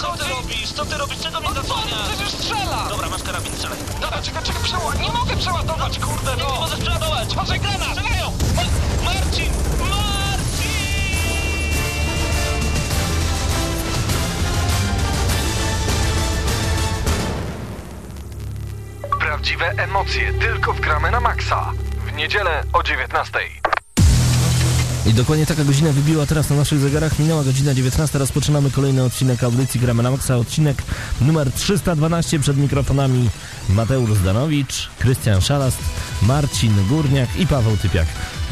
Co ty robisz? Co ty robisz? Czego mnie On zasłaniasz? przecież strzela! Dobra, masz karabin, strzelaj. Dobra, czekaj, czekaj, przeła... Nie mogę przeładować, kurde, Nie, nie no! możesz przeładować! Uważaj, granat! Strzelają! Ma Marcin! Marcin! Prawdziwe emocje tylko w gramy na maksa. W niedzielę o 19. I dokładnie taka godzina wybiła teraz na naszych zegarach. Minęła godzina 19. Rozpoczynamy kolejny odcinek audycji Gramy na Maxa. Odcinek numer 312 przed mikrofonami Mateusz Zdanowicz, Krystian Szalast, Marcin Górniak i Paweł Typiak.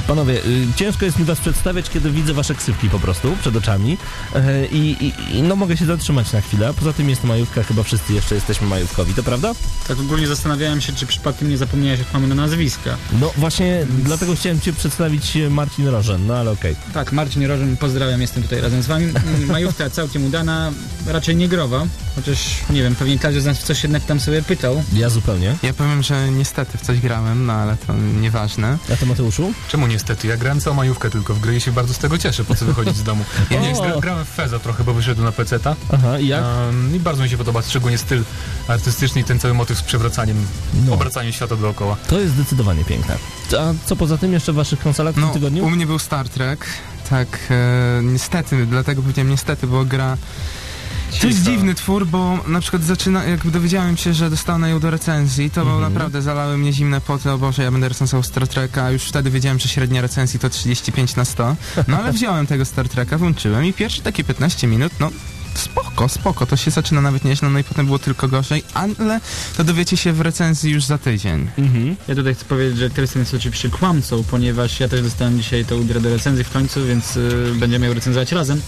Panowie, y, ciężko jest mi was przedstawiać, kiedy widzę wasze ksywki po prostu przed oczami e, i, no mogę się zatrzymać na chwilę. Poza tym jest to majówka, chyba wszyscy jeszcze jesteśmy majówkowi, to prawda? Tak ogólnie zastanawiałem się, czy przypadkiem nie zapomniałeś, jak mamy na nazwiska. No właśnie, dlatego chciałem cię przedstawić e, Marcin Rożen, no ale okej. Tak, Marcin Rożen, pozdrawiam, jestem tutaj razem z wami. Majówka całkiem udana, raczej nie growa, chociaż nie wiem, pewnie każdy z nas w coś jednak tam sobie pytał. Ja zupełnie. Ja powiem, że niestety w coś grałem, no ale to nieważne. A ty Mateuszu? Czemu niestety? Ja grałem całą majówkę tylko w gry i się bardzo z tego cieszę, po co wychodzić z domu. Ja nie gra, grałem w Feza trochę, bo wyszedł na PC-ta Aha, i jak? um, i bardzo mi się podoba, szczególnie styl artystyczny i ten cały motyw z przewracaniem, No. obracaniem świata dookoła. To jest zdecydowanie piękne. A co poza tym jeszcze w waszych konsolach w No, tym tygodniu? u mnie był Star Trek, tak, e, niestety, dlatego powiedziałem niestety, bo gra... To jest dziwny twór, bo na przykład zaczyna, jak dowiedziałem się, że dostanę ją do recenzji, to Mhm. naprawdę zalały mnie zimne poty, o Boże, ja będę recenzował Star Treka, już wtedy wiedziałem, że średnia recenzji to 35 na 100, no ale wziąłem tego Star Treka, włączyłem i pierwsze takie 15 minut, no spoko, spoko, to się zaczyna nawet nieźle, no i potem było tylko gorzej, ale to dowiecie się w recenzji już za tydzień. Mhm. Ja tutaj chcę powiedzieć, że Krystian jest oczywiście kłamcą, ponieważ ja też dostałem dzisiaj tą grę do recenzji w końcu, więc y, będziemy ją recenzować razem.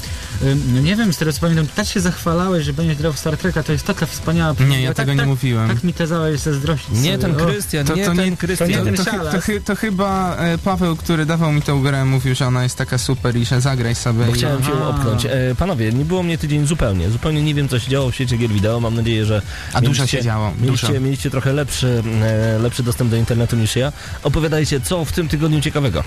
Y, no nie wiem, z tego co pamiętam, tak się zachwalałeś, że będziesz grał w Star Treka, to jest taka wspaniała... Nie, ja tak, tego nie tak, mówiłem. Tak mi tezałeś zazdrościć Nie sobie. ten Krystian, nie ten nie- Krystian. to nie ten to, to, chy- to chyba e, Paweł, który dawał mi tą grę, mówił, że ona jest taka super i że zagraj sobie. Bo chciałem cię Aha. opchnąć. E, panowie, nie było mnie tydzień zupełnie. Zupełnie nie wiem, co się działo w świecie gier wideo. Mam nadzieję, że A dużo mieliście- się działo, dużo. mieliście, mieliście trochę lepszy, e, lepszy dostęp do internetu niż ja. Opowiadajcie, co w tym tygodniu ciekawego.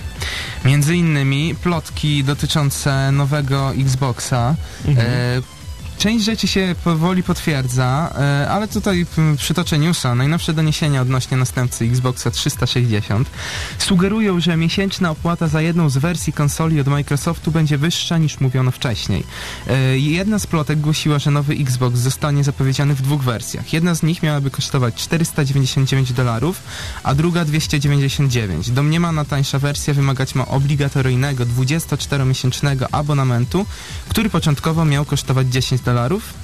Między innymi plotki dotyczące nowego Xboxa. Mhm. E, Część rzeczy się powoli potwierdza, e, ale tutaj przytoczę newsa. Najnowsze doniesienia odnośnie następcy Xboxa 360 sugerują, że miesięczna opłata za jedną z wersji konsoli od Microsoftu będzie wyższa niż mówiono wcześniej. E, Jedna z plotek głosiła, że nowy Xbox zostanie zapowiedziany w dwóch wersjach. Jedna z nich miałaby kosztować 499 dolarów, a druga 299. Domniemana tańsza wersja wymagać ma obligatoryjnego 24-miesięcznego abonamentu, który początkowo miał kosztować 10 dolarów,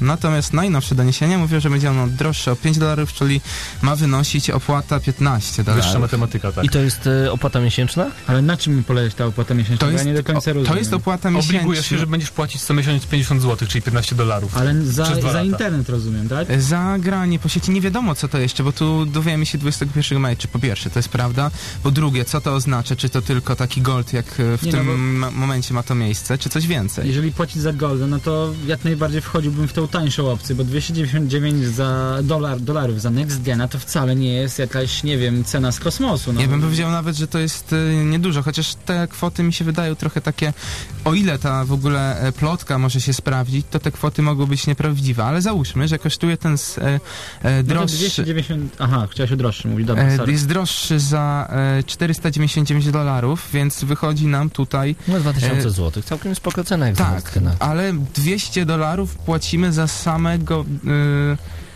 natomiast najnowsze doniesienia mówią, że będzie ono droższe o 5 dolarów, czyli ma wynosić opłata 15 Wyższa dolarów. matematyka, tak. I to jest e, opłata miesięczna? Ale na czym polega ta opłata miesięczna? To Bo jest, ja nie do końca o, rozumiem. to jest opłata miesięczna. Obligujesz się, że będziesz płacić co miesiąc 50 zł, czyli 15 dolarów. Ale za, za internet rozumiem, tak? Za granie po sieci nie wiadomo co to jeszcze, bo tu dowiemy się 21 maja, czy po pierwsze to jest prawda, po drugie co to oznacza, czy to tylko taki gold jak e, w Nie, no tym bo- ma- momencie ma to miejsce, czy coś więcej. Jeżeli płacić za golda, no to jak najbardziej wchodziłbym w tą tańszą opcję, bo 299 za dolar, dolarów za Next Gena to wcale nie jest jakaś, nie wiem, cena z kosmosu. No. Ja bym powiedział nawet, że to jest e, niedużo, chociaż te kwoty mi się wydają trochę takie, o ile ta w ogóle e, plotka może się sprawdzić, to te kwoty mogą być nieprawdziwe, ale załóżmy, że kosztuje ten e, e, no to droższy, 290... Aha, chciałeś o droższy mówić, dobra, sorry. jest droższy za e, 499 dolarów, więc wychodzi nam tutaj No 2000 E, zł. Całkiem spoko cena jak za Tak, ale 200 dolarów płacimy za samego.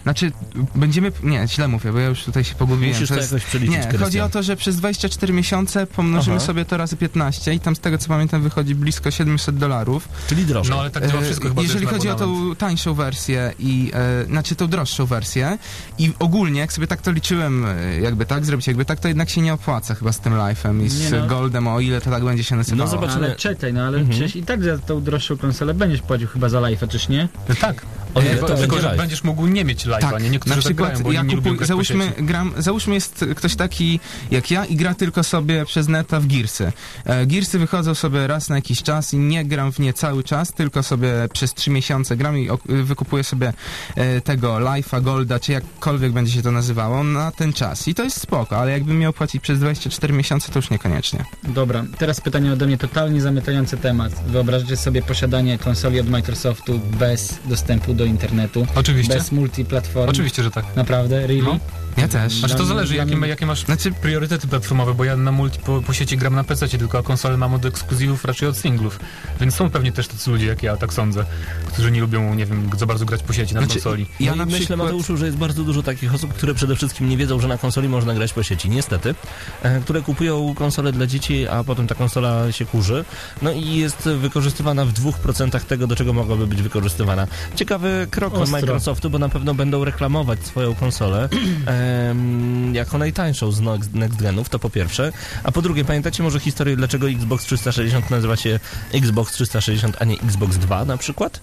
Znaczy, będziemy. Nie, źle mówię, bo ja już tutaj się pogubiłem. Musisz To jest- jakoś przeliczyć, nie, chodzi Krystian. o to, że przez 24 miesiące pomnożymy Aha. sobie to razy 15 i tam z tego co pamiętam wychodzi blisko 700 dolarów. Czyli drożej. No ale tak działa E, wszystko chyba. Jeżeli to jest chodzi o tą tańszą wersję i e, znaczy tą droższą wersję i ogólnie jak sobie tak to liczyłem, e, jakby tak zrobić, jakby tak, to jednak się nie opłaca chyba z tym life'em i z no. Goldem, o ile to tak będzie się nazywało. No zobacz- No, ale czekaj, no ale Mhm. przecież i tak za tą droższą konsolę będziesz płacił chyba za live'a, czyż nie? Tak. O ile Tylko- to tylko, że live? będziesz mógł nie mieć live'a, Tak, nie? Niektórzy na tak przykład grają, bo ja nie kupuj, po załóżmy, gram, załóżmy jest ktoś taki jak ja i gra tylko sobie przez neta w Gearsy. E, Gearsy wychodzą sobie raz na jakiś czas i nie gram w nie cały czas, tylko sobie przez trzy miesiące gram i ok- wykupuję sobie e, tego Life'a, Golda, czy jakkolwiek będzie się to nazywało, na ten czas. I to jest spoko, ale jakbym miał płacić przez 24 miesiące, to już niekoniecznie. Dobra, teraz pytanie ode mnie totalnie zamykający temat. Wyobraźcie sobie posiadanie konsoli od Microsoftu bez dostępu do internetu. Oczywiście. Bez multiplatform. Oczywiście, że tak. Naprawdę? Really? No. Ja też. Znaczy to zależy, jakie, jakie masz Znaczy, priorytety platformowe, bo ja na multi po, po sieci gram na PC, tylko a konsolę mam od ekskluzywów raczej od singlów. Więc są pewnie też tacy ludzie, jak ja, tak sądzę, którzy nie lubią, nie wiem, za bardzo grać po sieci na Znaczy, konsoli. ja no myślę, przykład... Mateuszu, że jest bardzo dużo takich osób, które przede wszystkim nie wiedzą, że na konsoli można grać po sieci, niestety, e, które kupują konsolę dla dzieci, a potem ta konsola się kurzy, no i jest wykorzystywana w 2% tego, do czego mogłaby być wykorzystywana. Ciekawy krok Ostro. Microsoftu, bo na pewno będą reklamować swoją konsolę em, jako najtańszą z next- genów, to po pierwsze, a po drugie, pamiętacie może historię, dlaczego Xbox 360 nazywa się Xbox 360, a nie Xbox 2 na przykład?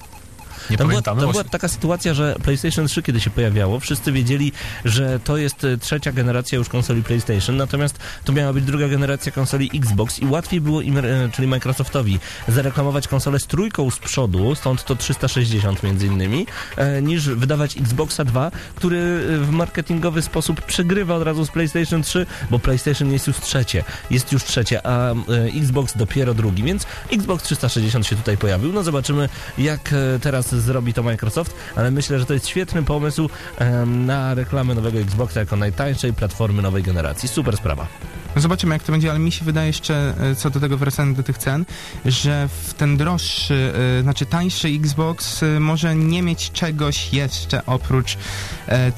Nie Tam była, pamiętamy. tam właśnie. była taka sytuacja, że PlayStation 3 kiedy się pojawiało, wszyscy wiedzieli, że to jest e, trzecia generacja już konsoli PlayStation, natomiast to miała być druga generacja konsoli Xbox i łatwiej było im, e, czyli Microsoftowi, zareklamować konsolę z trójką z przodu, stąd to 360 między innymi, e, niż wydawać Xboxa 2, który w marketingowy sposób przegrywa od razu z PlayStation 3, bo PlayStation jest już trzecie, jest już trzecie, a Xbox dopiero drugi, więc Xbox 360 się tutaj pojawił. No zobaczymy, jak teraz zrobi to Microsoft, ale myślę, że to jest świetny pomysł na reklamę nowego Xboxa jako najtańszej platformy nowej generacji. Super sprawa. Zobaczymy jak to będzie, ale mi się wydaje jeszcze, e, co do tego wracając do tych cen, że w ten droższy, e, znaczy tańszy Xbox e, może nie mieć czegoś jeszcze oprócz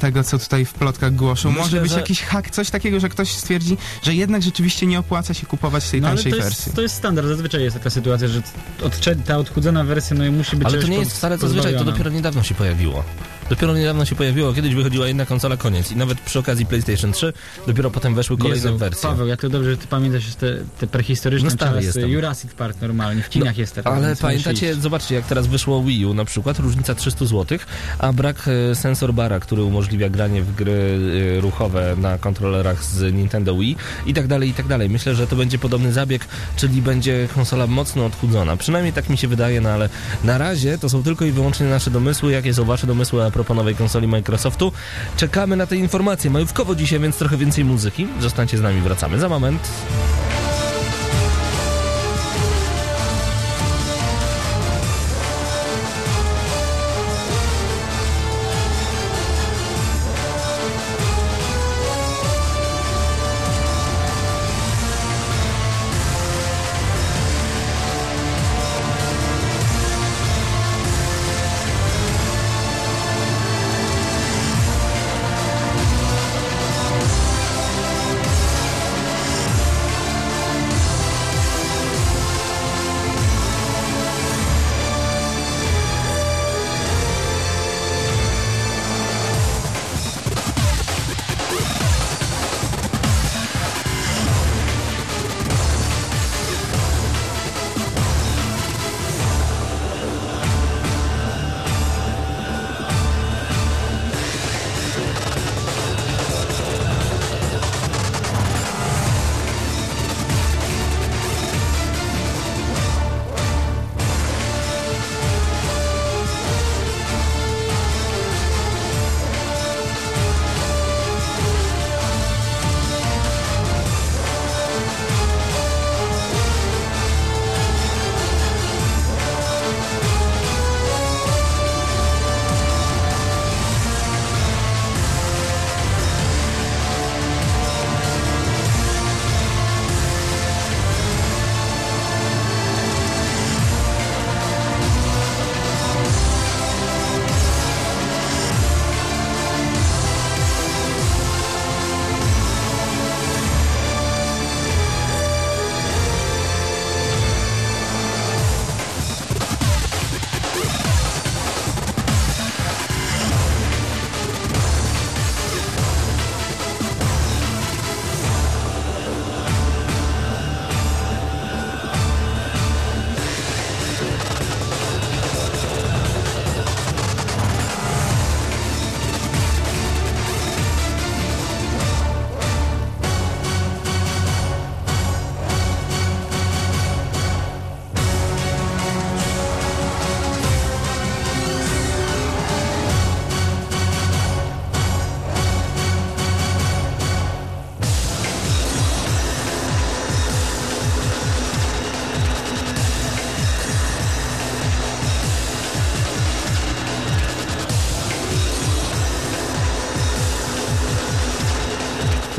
tego, co tutaj w plotkach głoszą. Myślę, może być że- jakiś hak, coś takiego, że ktoś stwierdzi, że jednak rzeczywiście nie opłaca się kupować tej No ale tańszej to wersji. jest, to jest standard, zazwyczaj jest taka sytuacja, że odcze- ta odchudzona wersja no i musi być Ale to nie jest wcale zazwyczaj, to dopiero niedawno się pojawiło. Dopiero niedawno się pojawiło, kiedyś wychodziła jedna konsola, koniec. I nawet przy okazji PlayStation 3 dopiero potem weszły kolejne Jezu, wersje. Paweł, jak to dobrze, że ty pamiętasz te, te prehistoryczne No czasy. jestem. Jurassic Park normalnie, w kinach jest teraz. Ale pamiętacie, zobaczcie, jak teraz wyszło Wii U na przykład, różnica 300 zł, a brak e, sensor bara, który umożliwia granie w gry e, ruchowe na kontrolerach z Nintendo Wii i tak dalej, i tak dalej. Myślę, że to będzie podobny zabieg, czyli będzie konsola mocno odchudzona. Przynajmniej tak mi się wydaje, no ale na razie to są tylko i wyłącznie nasze domysły. Jakie są wasze domysły a propos nowej konsoli Microsoftu? Czekamy na te informacje. Majówkowo dzisiaj, więc trochę więcej muzyki. Zostańcie z nami, wracamy za moment.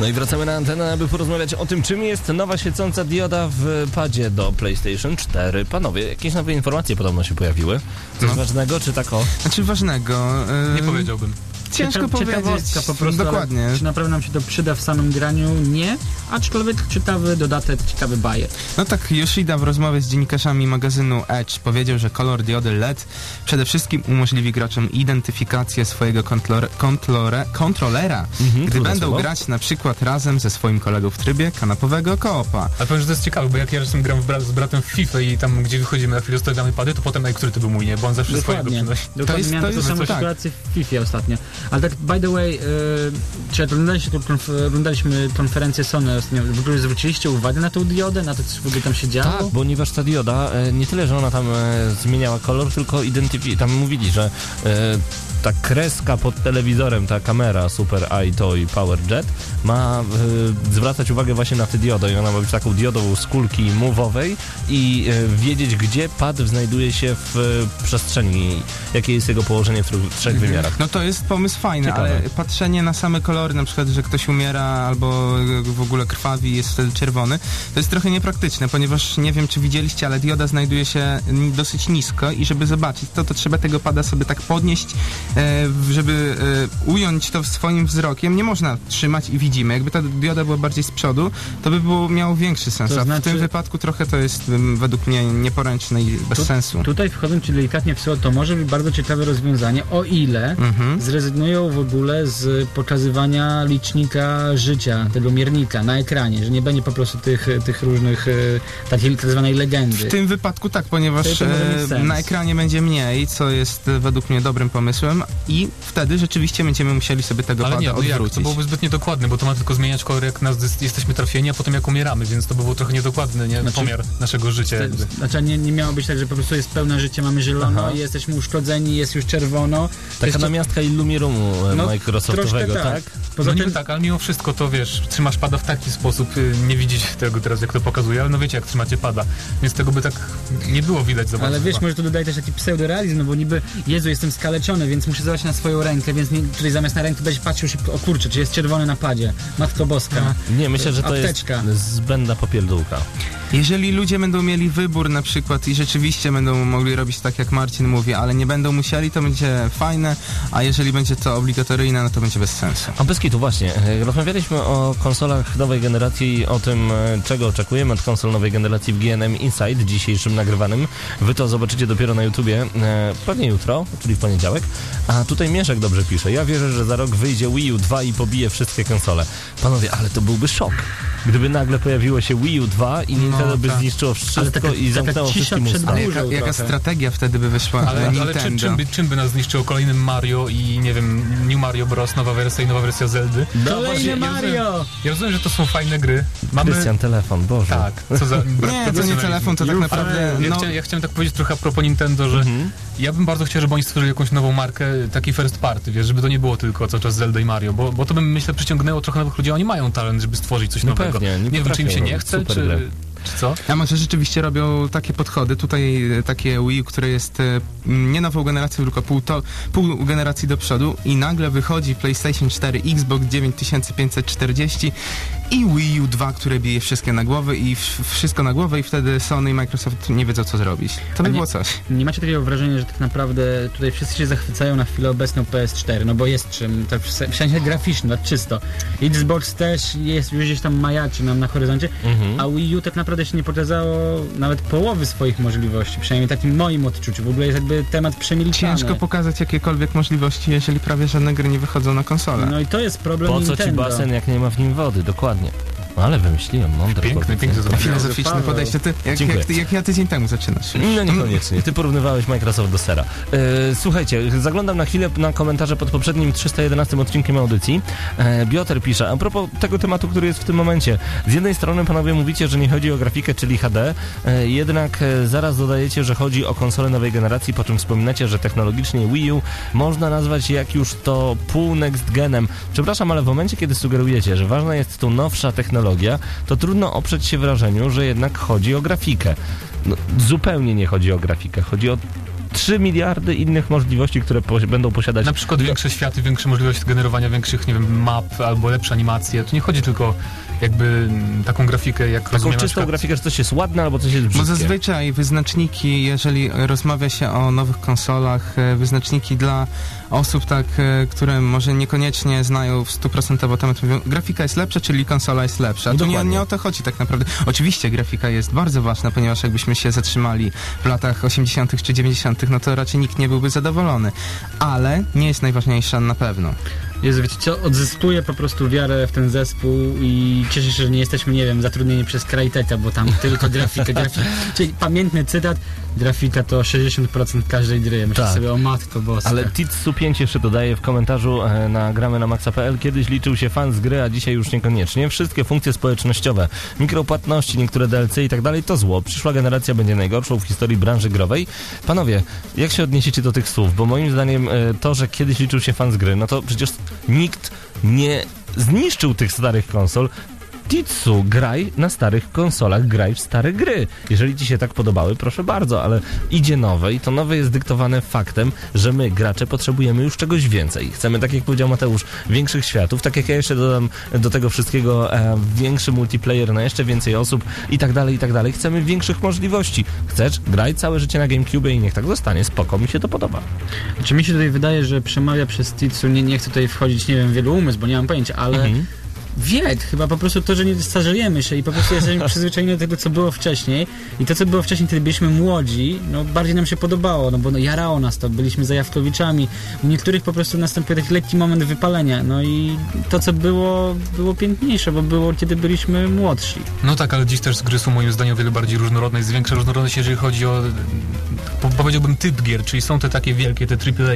I wracamy na antenę, aby porozmawiać o tym, czym jest nowa świecąca dioda w padzie do PlayStation 4. Panowie, jakieś nowe informacje podobno się pojawiły. Coś No. ważnego, czy tak o? Znaczy ważnego. Nie e, powiedziałbym. Ciężko Cieka- powiedzieć. po prostu, Dokładnie. Czy naprawdę nam się to przyda w samym graniu? Nie, aczkolwiek ciekawy dodatek, ciekawy bajer. No tak, Yoshida w rozmowie z dziennikarzami magazynu Edge powiedział, że kolor diody LED przede wszystkim umożliwi graczom identyfikację swojego kontrolera, Mhm, gdy będą słowo. grać na przykład razem ze swoim kolegą w trybie kanapowego koopa. Ale powiem, że to jest ciekawe, bo jak ja czasem gram bra- z bratem w FIFA i tam gdzie wychodzimy na chwilę ustawiamy pady, to potem, ej, który to był mój, nie? Bo on zawsze swojego Dokładnie. przynosi. Dokładnie jest- miałem to jest samą tak. sytuację w FIFA ostatnio. Ale tak, by the way, yy, czy konf- oglądaliśmy konferencję Sony ostatnio, w ogóle zwróciliście uwagę na tą diodę, na to, co w ogóle tam się działo? Tak, ponieważ ta dioda e, nie tyle, że ona tam e, zmieniała kolor, tylko identyfi... Tam mówili, że e, ta kreska pod telewizorem, ta kamera Super Eye Toy Power Jet ma e, zwracać uwagę właśnie na tę diodę i ona ma być taką diodą z kulki move'owej i e, wiedzieć, gdzie pad znajduje się w e, przestrzeni, jakie jest jego położenie w tr- trzech wymiarach. No to jest pomysł fajny, Ciekawe. ale patrzenie na same kolory, na przykład, że ktoś umiera albo w ogóle krwawi jest wtedy czerwony, to jest trochę niepraktyczne, ponieważ nie wiem, czy widzieliście, ale dioda znajduje się dosyć nisko i żeby zobaczyć to, to trzeba tego pada sobie tak podnieść, żeby e, ująć to swoim wzrokiem. Nie można trzymać i widzimy. Jakby ta dioda była bardziej z przodu, to by było miało większy sens. To A w znaczy- tym wypadku trochę to jest według mnie nieporęczne i bez Tu- sensu. Tutaj wchodząc ci delikatnie w słowo, to może być bardzo ciekawe rozwiązanie, o ile Mhm. zrezygnują w ogóle z pokazywania licznika życia, tego miernika na ekranie, że nie będzie po prostu tych, tych różnych, e, takiej tak zwanej legendy. W tym wypadku tak, ponieważ e, na ekranie będzie mniej, co jest e, według mnie dobrym pomysłem i wtedy rzeczywiście będziemy musieli sobie tego Ale pada nie, no jak? odwrócić. To byłoby zbyt niedokładne, bo to ma tylko zmieniać kolor, jak nas jesteśmy trafieni, a potem jak umieramy, więc to by było trochę niedokładny nie? Znaczy- pomiar naszego życia. Te, jakby. znaczy nie, nie miało być tak, że po prostu jest pełne życie, mamy zielono, Aha. jesteśmy uszkodzeni, jest już czerwono. Taka Jeszcze- namiastka Illumirumu e, No, Microsoftowego, troszkę tak? Poza no tym, tak, ale mimo wszystko to wiesz, trzymasz pada w taki sposób, y, nie widzicie tego teraz jak to pokazuje, ale no wiecie jak trzymacie pada, więc tego by tak nie było widać za bardzo. ale wiesz, chyba. może to dodaje też taki pseudorealizm, no bo niby, Jezu, jestem skaleczony, więc muszę zobaczyć na swoją rękę, więc nie, tutaj zamiast na rękę będziesz patrzył szybko, o kurczę, czy jest czerwony na padzie, Matko Boska. Nie, myślę, że to Apteczka. jest zbędna popierdółka. Jeżeli ludzie będą mieli wybór na przykład i rzeczywiście będą mogli robić tak, jak Marcin mówi, ale nie będą musieli, to będzie fajne, a jeżeli będzie to obligatoryjne, no to będzie bez sensu. A bez kitu, właśnie. e, Rozmawialiśmy o konsolach nowej generacji, o tym, e, czego oczekujemy od konsol nowej generacji w GNM Inside, dzisiejszym nagrywanym. Wy to zobaczycie dopiero na YouTubie, e, pewnie jutro, czyli w poniedziałek. A tutaj Mieszek dobrze pisze. Ja wierzę, że za rok wyjdzie Wii U 2 i pobije wszystkie konsole. Panowie, ale to byłby szok. Gdyby nagle pojawiło się Wii U 2 i Nintendo by tak. zniszczyło wszystko Ale taka- i zamknęło wszystkim usta. Jaka, jaka strategia wtedy by wyszła Ale, ale, ale czym, Nintendo? czym, by, czym by nas zniszczyło? Kolejnym Mario i nie wiem, New Mario Bros, nowa wersja i nowa wersja Zeldy? No Kolejny właśnie, ja Mario! Ja rozumiem, że to są fajne gry. Mamy... Krystian, telefon, Boże. Tak, co za... Nie, to nie telefon, to tak Ale naprawdę... Ja, No, chciałem, ja chciałem tak powiedzieć trochę a propos Nintendo, że Mhm. ja bym bardzo chciał, żeby oni stworzyli jakąś nową markę, taki first party, wiesz, żeby to nie było tylko cały czas Zelda i Mario, bo, bo to bym, myślę, przyciągnęło trochę nowych ludzi, a oni mają talent, żeby stworzyć coś No nowego. pewnie, nie nie wiem, czy im się nie chce, super czy, gry. Czy co? A może rzeczywiście robią takie podchody, tutaj e, takie Wii U, które jest e, nie nową generacją, tylko pół, to, pół generacji do przodu i nagle wychodzi PlayStation 4, Xbox 9540 i Wii U 2, które bije wszystkie na głowę i wszystko na głowę i wtedy Sony i Microsoft nie wiedzą co zrobić. To by było coś. Nie macie takiego wrażenia, że tak naprawdę tutaj wszyscy się zachwycają na chwilę obecną PS4, no bo jest czym, tak w se- w sensie graficznym, tak czysto. Xbox też jest już gdzieś tam majaczy nam na horyzoncie, Mhm. a Wii U tak naprawdę jeszcze nie pokazało nawet połowy swoich możliwości, przynajmniej takim moim odczuciu. W ogóle jest jakby temat przemilczany. Ciężko pokazać jakiekolwiek możliwości, jeżeli prawie żadne gry nie wychodzą na konsolę. No i to jest problem Po co ci Nintendo. basen, jak nie ma w nim wody? Dokładnie. No ale wymyśliłem, mądre piękny zrobił. Filozoficzne podejście. Ty, jak, Dziękuję. jak, ty, jak ja tydzień temu zaczynasz. No niekoniecznie. Ty porównywałeś Microsoft do sera. E, słuchajcie, zaglądam na chwilę na komentarze pod poprzednim 311 odcinkiem audycji. E, Bioter pisze, a propos tego tematu, który jest w tym momencie. Z jednej strony panowie mówicie, że nie chodzi o grafikę, czyli HD, e, jednak e, zaraz dodajecie, że chodzi o konsolę nowej generacji, po czym wspominacie, że technologicznie Wii U można nazwać jak już to pół next genem. Przepraszam, ale w momencie, kiedy sugerujecie, że ważna jest tu nowsza technologia, to trudno oprzeć się wrażeniu, że jednak chodzi o grafikę. No, zupełnie nie chodzi o grafikę, chodzi o 3 miliardy innych możliwości, które po, będą posiadać. Na przykład większe światy, większe możliwości generowania większych, nie wiem, map albo lepsze animacje. Tu nie chodzi tylko jakby taką grafikę, jak Taką rozumiem, czystą przykład- grafikę, że coś jest ładne albo coś jest Bo brzydkie. zazwyczaj wyznaczniki, jeżeli rozmawia się o nowych konsolach, e, wyznaczniki dla osób tak, e, które może niekoniecznie znają w 100% temat, mówią, grafika jest lepsza, czyli konsola jest lepsza. A tu nie, nie o to chodzi tak naprawdę. Oczywiście grafika jest bardzo ważna, ponieważ jakbyśmy się zatrzymali w latach 80. czy 90., no to raczej nikt nie byłby zadowolony. Ale nie jest najważniejsza na pewno. Jezu, wiecie co, odzyskuję po prostu wiarę w ten zespół i cieszę się, że nie jesteśmy, nie wiem, zatrudnieni przez Cryteka, bo tam tylko grafika, grafika. Czyli pamiętny cytat, grafika to 60% każdej gry. Myślę Tak. sobie o matko boska. Ale Titsu 5 jeszcze dodaje w komentarzu e, na gramy na maxa.pl Kiedyś liczył się fan z gry, a dzisiaj już niekoniecznie. Wszystkie funkcje społecznościowe, mikropłatności, niektóre DLC i tak dalej to zło. Przyszła generacja będzie najgorszą w historii branży growej. Panowie, jak się odniesiecie do tych słów? Bo moim zdaniem e, to, że kiedyś liczył się fan z gry, no to przecież nikt nie zniszczył tych starych konsol. Titsu, graj na starych konsolach, graj w stare gry. Jeżeli ci się tak podobały, proszę bardzo, ale idzie nowe i to nowe jest dyktowane faktem, że my, gracze, potrzebujemy już czegoś więcej. Chcemy, tak jak powiedział Mateusz, większych światów, tak jak ja jeszcze dodam do tego wszystkiego e, większy multiplayer na jeszcze więcej osób i tak dalej, i tak dalej. Chcemy większych możliwości. Chcesz? Graj całe życie na GameCube i niech tak zostanie. Spoko, mi się to podoba. Czy mi się tutaj wydaje, że przemawia przez Titsu, nie, nie chcę tutaj wchodzić, nie wiem, w wielu umysł, bo nie mam pojęcia, ale Mhm. Wiek, chyba po prostu to, że nie starzejemy się i po prostu jesteśmy przyzwyczajeni do tego, co było wcześniej. I to, co było wcześniej, kiedy byliśmy młodzi, no bardziej nam się podobało, no bo no, jarało nas to, byliśmy zajawkowiczami, u niektórych po prostu następuje taki lekki moment wypalenia, no i to, co było, było piękniejsze, bo było, kiedy byliśmy młodsi. No tak, ale dziś też gry są moim zdaniem o wiele bardziej różnorodne. Jest większa różnorodność, jeżeli chodzi o, po, powiedziałbym, typ gier, czyli są te takie wielkie, te AAA,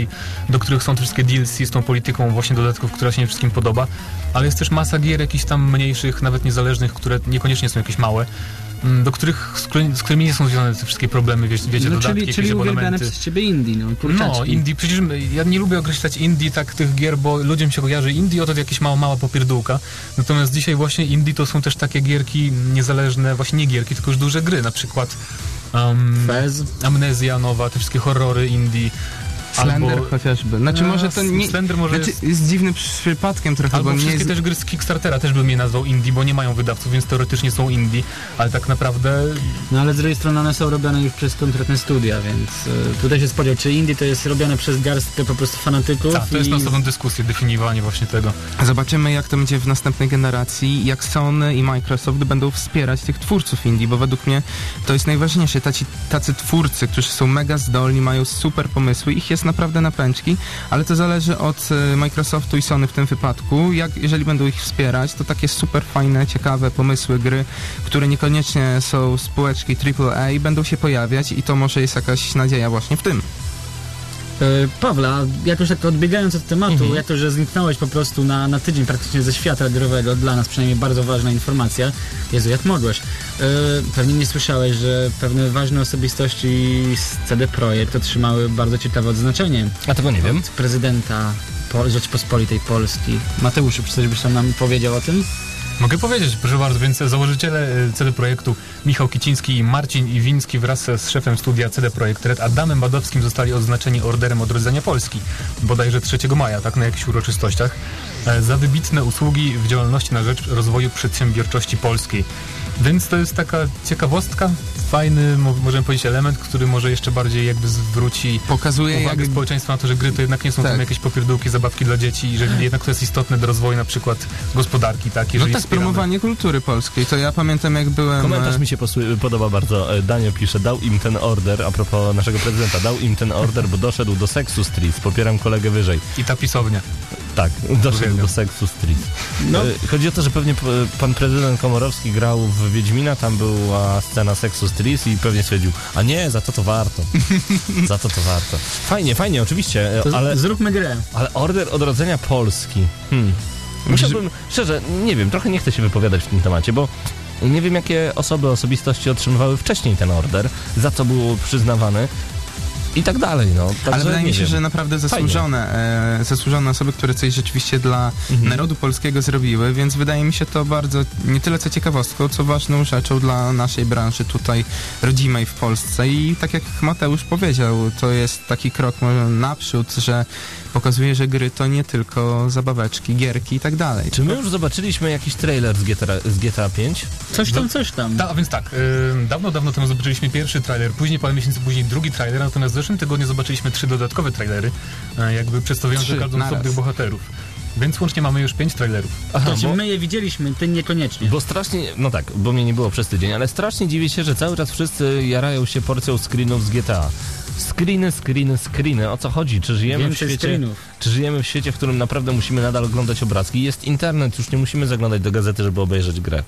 do których są te wszystkie DLC z tą polityką właśnie dodatków, która się nie wszystkim podoba, ale jest też masa gier jakichś tam mniejszych, nawet niezależnych, które niekoniecznie są jakieś małe, mm, do których, z, którymi, nie są związane te wszystkie problemy, wiecie, wiecie no, dodatki, czyli, czyli uwielbiane przez ciebie indie, no, kurczaczki. No, indie, przecież ja nie lubię określać indie tak tych gier, bo ludziom się kojarzy indie, oto jakieś mała, mała popierdółka. Natomiast dzisiaj właśnie indie to są też takie gierki niezależne, właśnie nie gierki, tylko już duże gry, na przykład um, Fez. Amnezja nowa, te wszystkie horrory indie. Slender albo, chociażby. Znaczy A, może to nie... Slender może Znaczy, jest... jest dziwnym przypadkiem trochę, Albo bo nie wszystkie jest... też gry z Kickstartera też bym je nazwał indie, bo nie mają wydawców, więc teoretycznie są indie, ale tak naprawdę No ale z drugiej strony one są robione już przez konkretne studia, więc y, tutaj się spodziewał, czy indie to jest robione przez garstkę po prostu fanatyków tak, to jest i na osobną dyskusję, definiowanie właśnie tego. Zobaczymy, jak to będzie w następnej generacji, jak Sony i Microsoft będą wspierać tych twórców indie, bo według mnie to jest najważniejsze. Taci, tacy twórcy, którzy są mega zdolni, mają super pomysły, ich jest naprawdę na pęczki, ale to zależy od e, Microsoftu i Sony w tym wypadku. Jak, jeżeli będą ich wspierać, to takie super fajne, ciekawe pomysły, gry, które niekoniecznie są spółeczki AAA, będą się pojawiać i to może jest jakaś nadzieja właśnie w tym. E, Pawła, jak już tak odbiegając od tematu, Mhm. jako że zniknąłeś po prostu na, na tydzień praktycznie ze świata growego, dla nas przynajmniej bardzo ważna informacja. Jezu, jak mogłeś? E, pewnie nie słyszałeś, że pewne ważne osobistości z CD Projekt otrzymały bardzo ciekawe odznaczenie A tego nie wiem. od prezydenta Pol- Rzeczpospolitej Polski. Mateuszu, czy coś byś tam nam powiedział o tym? Mogę powiedzieć, proszę bardzo, więc założyciele e, CD Projektu Michał Kiciński i Marcin Iwiński wraz z szefem studia CD Projekt Red Adamem Badowskim zostali odznaczeni Orderem Odrodzenia Polski, bodajże 3 maja, tak, na jakichś uroczystościach, e, za wybitne usługi w działalności na rzecz rozwoju przedsiębiorczości polskiej. Więc to jest taka ciekawostka, fajny, mo- możemy powiedzieć, element, który może jeszcze bardziej jakby zwróci Pokazuje, jak uwagę społeczeństwa na to, że gry to jednak nie są Tak. tam jakieś popierdółki, zabawki dla dzieci i że jednak to jest istotne do rozwoju na przykład gospodarki, tak? No tak, wspieramy- promowanie kultury polskiej. To ja pamiętam, jak byłem... Komentarz e, mi się podoba bardzo. E, Danio pisze, dał im ten order, a propos naszego prezydenta, dał im ten order, bo doszedł do seksu street. Popieram kolegę wyżej. I ta pisownia. Tak, doszedł do seksu street. No. E, Chodzi o to, że pewnie pan prezydent Komorowski grał w Wiedźmina, tam była scena seksu street i pewnie stwierdził, a nie, za to to warto. za to to warto. Fajnie, fajnie, oczywiście, e, To ale, Zróbmy grę. ale order odrodzenia Polski. Hmm. Musiałbym, szczerze, nie wiem, trochę nie chcę się wypowiadać w tym temacie, bo nie wiem, jakie osoby, osobistości otrzymywały wcześniej ten order, za co był przyznawany. I tak dalej, no. Także Ale wydaje mi się, wiem. że naprawdę zasłużone, e, zasłużone osoby, które coś rzeczywiście dla Mhm. narodu polskiego zrobiły, więc wydaje mi się to bardzo nie tyle co ciekawostką, co ważną rzeczą dla naszej branży tutaj rodzimej w Polsce i tak jak Mateusz powiedział, to jest taki krok może naprzód, że pokazuje, że gry to nie tylko zabaweczki, gierki i tak dalej. Czy my już zobaczyliśmy jakiś trailer z GTA, z GTA 5? Coś tam, coś tam. Da, a więc tak, y, dawno, dawno temu zobaczyliśmy pierwszy trailer, później parę miesięcy później drugi trailer, natomiast w zeszłym tygodniu zobaczyliśmy trzy dodatkowe trailery, e, jakby przedstawiające każdą z osobnych bohaterów. Więc łącznie mamy już pięć trailerów. Aha, To znaczy, bo, my je widzieliśmy, ty niekoniecznie. bo strasznie, no tak, bo mnie nie było przez tydzień, ale strasznie dziwię się, że cały czas wszyscy jarają się porcją screenów z GTA. Screeny, screeny, screeny. O co chodzi? Czy żyjemy w świecie... screenów. Czy żyjemy w świecie, w którym naprawdę musimy nadal oglądać obrazki? Jest internet, już nie musimy zaglądać do gazety, żeby obejrzeć grę.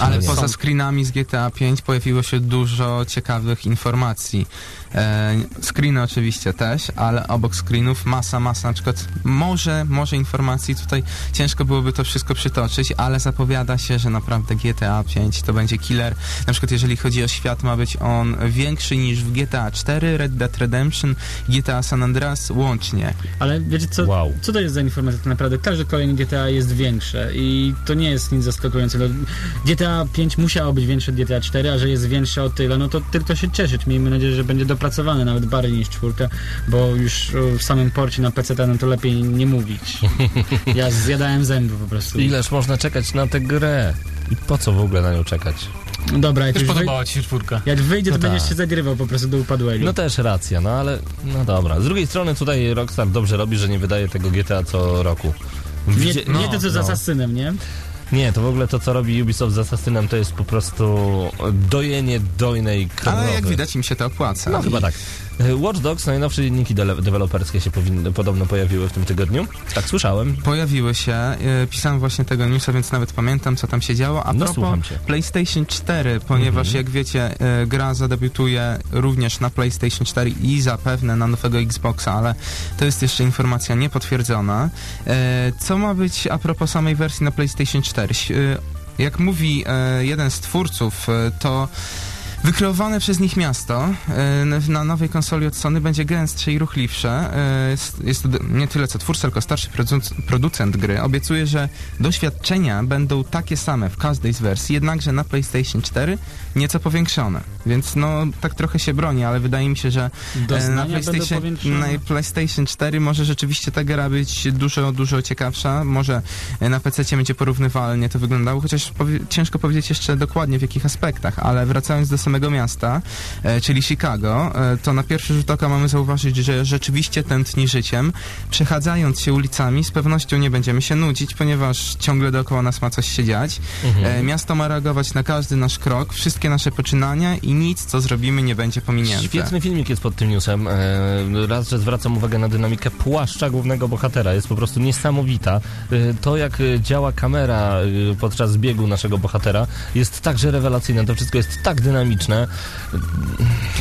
Ale nie. poza screenami z GTA 5 pojawiło się dużo ciekawych informacji. E, screeny oczywiście też, ale obok screenów masa, masa, na przykład może, może informacji, tutaj ciężko byłoby to wszystko przytoczyć, ale zapowiada się, że naprawdę GTA 5 to będzie killer. Na przykład jeżeli chodzi o świat, ma być on większy niż w GTA 4, Red Dead Redemption, GTA San Andreas łącznie. Ale wiecie co, Wow. co to jest za informacja tak naprawdę? Każde kolejne GTA jest większe i to nie jest nic zaskakującego. GTA 5 musiało być większe od GTA 4, a że jest większe o tyle, no to tylko się cieszyć. Miejmy nadzieję, że będzie dopracowane nawet bardziej niż czwórka, bo już o, w samym porcie na PC no to lepiej nie mówić. Ja zjadałem zęby po prostu. Ileż można czekać na tę grę? I po co w ogóle na nią czekać? No Dobra, jak już, podobała ci się czwórka. jak wyjdzie, to No będziesz tak. się zagrywał po prostu do upadłego. No też racja, no ale no dobra. Z drugiej strony tutaj Rockstar dobrze robi, że nie wydaje tego GTA co roku. nie, Widzie- nie no, to co z no. Asasynem, nie? Nie, to w ogóle to co robi Ubisoft z Assassinem to jest po prostu dojenie dojnej krowy. Ale jak widać im się to opłaca. No chyba tak. Watch Dogs, najnowsze dzienniki deweloperskie się powinny, podobno pojawiły w tym tygodniu. Tak słyszałem. Pojawiły się, e, pisałem właśnie tego newsa, więc nawet pamiętam, co tam się działo. A No, propos. PlayStation 4, ponieważ Mhm. jak wiecie, e, gra zadebiutuje również na PlayStation 4 i zapewne na nowego Xboxa, ale to jest jeszcze informacja niepotwierdzona. E, Co ma być a propos samej wersji na PlayStation 4? Ś- e, Jak mówi e, jeden z twórców, e, to Wykreowane przez nich miasto e, na nowej konsoli od Sony będzie gęstsze i ruchliwsze. E, Jest, to nie tyle co twórca, tylko starszy produc- producent gry. Obiecuje, że doświadczenia będą takie same w każdej z wersji, jednakże na PlayStation 4 nieco powiększone. Więc no, tak trochę się broni, ale wydaje mi się, że e, na PlayStation, na PlayStation 4 może rzeczywiście ta gra być dużo, dużo ciekawsza. Może na PC będzie porównywalnie to wyglądało, chociaż powie- ciężko powiedzieć jeszcze dokładnie w jakich aspektach, ale wracając do samego miasta, e, czyli Chicago, e, to na pierwszy rzut oka mamy zauważyć, że rzeczywiście tętni życiem. Przechadzając się ulicami, z pewnością nie będziemy się nudzić, ponieważ ciągle dookoła nas ma coś się dziać. E, miasto ma reagować na każdy nasz krok, wszystkie nasze poczynania i nic, co zrobimy, nie będzie pominięte. Świetny filmik jest pod tym newsem. Raz, że zwracam uwagę na dynamikę płaszcza głównego bohatera. Jest po prostu niesamowita. To, jak działa kamera podczas biegu naszego bohatera, jest także rewelacyjne. To wszystko jest tak dynamiczne.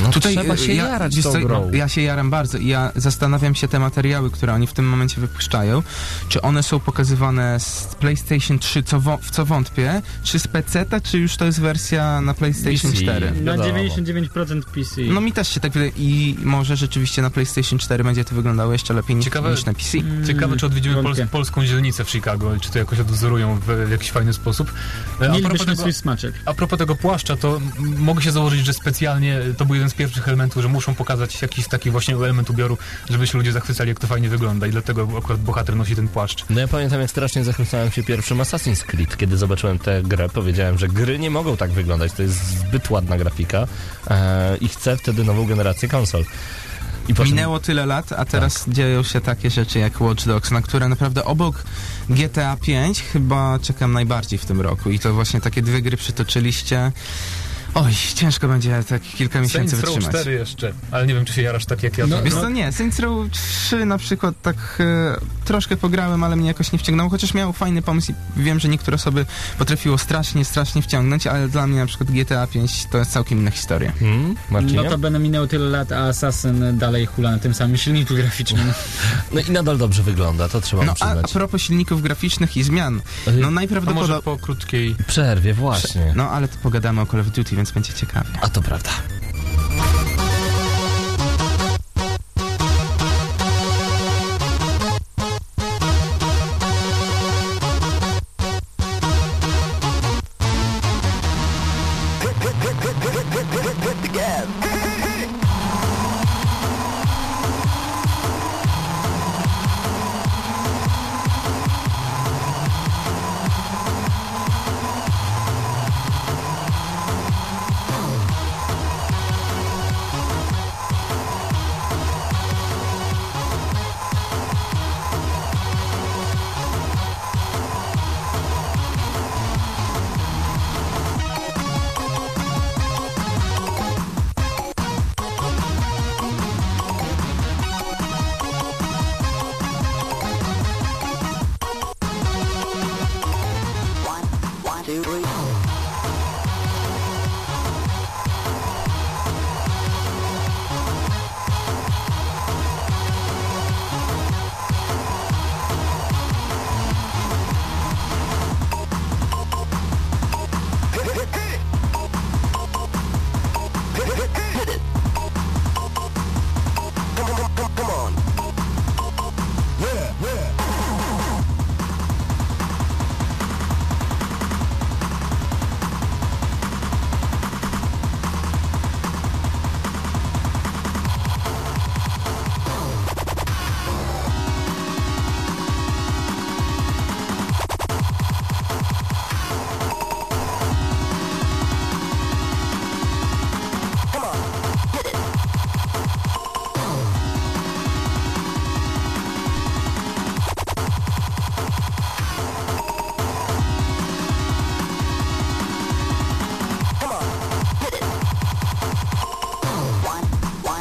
No, trzeba e, się ja, jarać tą co, grą. Ja się jaram bardzo i ja zastanawiam się te materiały, które oni w tym momencie wypuszczają, czy one są pokazywane z PlayStation 3, co wo- w co wątpię, czy z PC-ta, czy już to jest wersja na PlayStation PC. 4. Na Wiadomo. 99% PC. No mi też się tak wydaje i może rzeczywiście na PlayStation 4 będzie to wyglądało jeszcze lepiej niż, Ciekawe- niż na PC. Mm, Ciekawe, czy odwiedzimy Pols polską dzielnicę w Chicago, czy to jakoś odwzorują w, w jakiś fajny sposób. E, A propos, tego, swój smaczek. a propos tego płaszcza, to mogę się założyć, że specjalnie to był jeden z pierwszych elementów, że muszą pokazać jakiś taki właśnie element ubioru, żeby się ludzie zachwycali, jak to fajnie wygląda i dlatego akurat bohater nosi ten płaszcz. No ja pamiętam, jak strasznie zachwycałem się pierwszym Assassin's Creed. Kiedy zobaczyłem tę grę, powiedziałem, że gry nie mogą tak wyglądać. To jest zbyt ładna grafika e, i chcę wtedy nową generację konsol. Minęło tyle lat, a teraz dzieją się takie rzeczy jak Watch Dogs, na które naprawdę obok GTA 5 chyba czekam najbardziej w tym roku. I to właśnie takie dwie gry przytoczyliście. Oj, ciężko będzie tak kilka miesięcy Saints Row wytrzymać. 4 jeszcze, ale nie wiem, czy się jarasz tak jak ja. No, to- Wiesz no- co, nie, Saints Row 3 na przykład tak e, troszkę pograłem, ale mnie jakoś nie wciągnęło, chociaż miał fajny pomysł i wiem, że niektóre osoby potrafiło strasznie, strasznie wciągnąć, ale dla mnie na przykład GTA 5 to jest całkiem inna historia. Hmm? Marcinie? Notabene minęło tyle lat, a Assassin dalej hula na tym samym silniku graficznym. No i nadal dobrze wygląda, to trzeba No a, a przyznać. propos silników graficznych i zmian, no A może najprawdopodobniej... po krótkiej Przerwie, właśnie. No ale to pogadamy o Call of Duty, więc będzie ciekawie. A to prawda.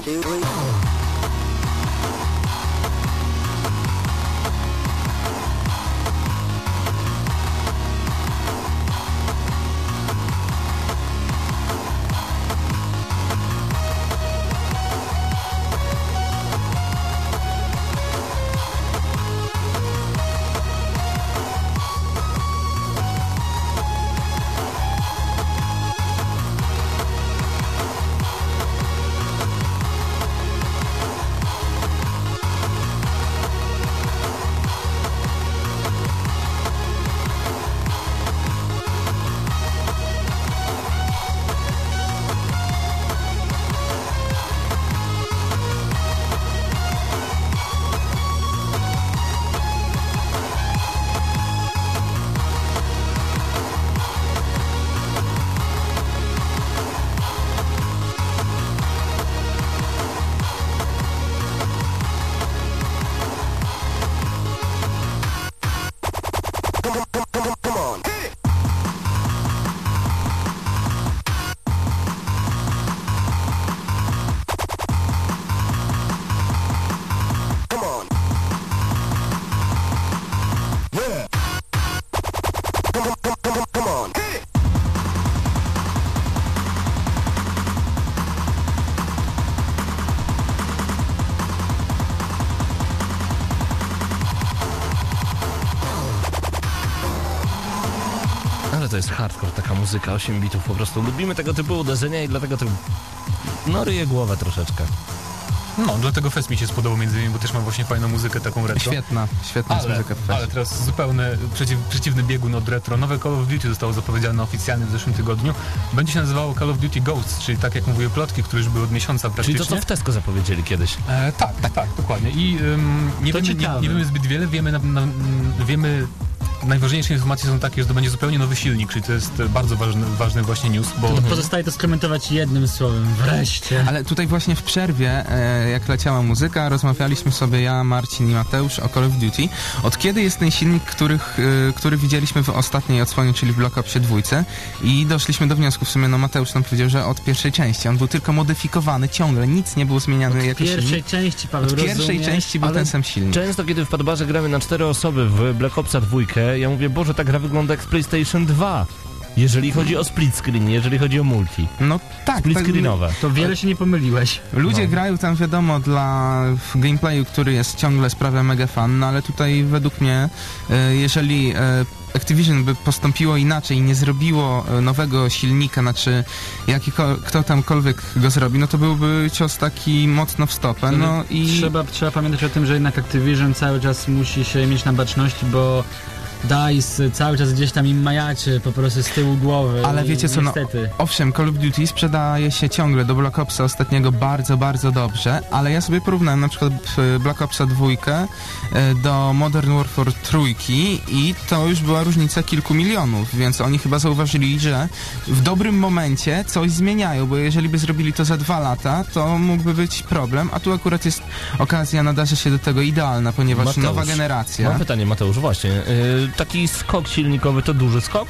two, three. To jest hardcore, taka muzyka, 8 bitów, po prostu lubimy tego typu uderzenia i dlatego to no ryje głowę troszeczkę. No, dlatego fest mi się spodobał między innymi, bo też ma właśnie fajną muzykę taką retro. Świetna, świetna jest Ale, muzyka w ale teraz zupełny przeciw, przeciwny biegun od retro. Nowe Call of Duty zostało zapowiedziane oficjalnie w zeszłym tygodniu. Będzie się nazywało Call of Duty Ghosts, czyli tak jak mówiły plotki, które już były od miesiąca Czyli praktycznie. to, co w Tesco zapowiedzieli kiedyś. E, tak, tak, tak, dokładnie. I ym, nie, To wiemy, nie, nie wiemy zbyt wiele, wiemy, na, na, wiemy najważniejsze informacje są takie, że to będzie zupełnie nowy silnik, czyli to jest bardzo ważny, ważny właśnie news, bo To pozostaje to skomentować jednym słowem. Wreszcie. Ale tutaj właśnie w przerwie, e, jak leciała muzyka, rozmawialiśmy sobie ja, Marcin i Mateusz o Call of Duty. Od kiedy jest ten silnik, których, e, który widzieliśmy w ostatniej odsłonie, czyli w Black Opsie dwójce i doszliśmy do wniosku, w sumie no Mateusz nam powiedział, że od pierwszej części. On był tylko modyfikowany ciągle, nic nie było zmieniane W jako pierwszej silnik. części, Paweł, Od pierwszej rozumiesz? części był Ale ten sam silnik. Często, kiedy w Padbarze gramy na cztery osoby w Black Opsa 2, ja mówię, Boże, ta gra wygląda jak z PlayStation 2. Jeżeli chodzi o split screen, jeżeli chodzi o multi. No tak, Split screenowe. To wiele się nie pomyliłeś. Ludzie No. grają tam wiadomo dla w gameplayu, który jest ciągle sprawia mega fan, no ale tutaj według mnie, e, jeżeli e, Activision by postąpiło inaczej i nie zrobiło e, nowego silnika, znaczy jakiko, kto tamkolwiek go zrobi, no to byłby cios taki mocno w stopę, no i... Trzeba, trzeba pamiętać o tym, że jednak Activision cały czas musi się mieć na baczności, bo DICE cały czas gdzieś tam im majacie po prostu z tyłu głowy. Ale wiecie co, no, niestety. Owszem, Call of Duty sprzedaje się ciągle do Black Opsa ostatniego bardzo, bardzo dobrze, ale ja sobie porównałem na przykład e, Black Opsa 2 e, do Modern Warfare 3 i to już była różnica kilku milionów, więc oni chyba zauważyli, że w dobrym momencie coś zmieniają, bo jeżeli by zrobili to za dwa lata, to mógłby być problem, a tu akurat jest okazja, nadarzy się do tego idealna, ponieważ Mateusz, nowa generacja... Mam pytanie, Mateusz, właśnie. Yy, taki skok silnikowy to duży skok?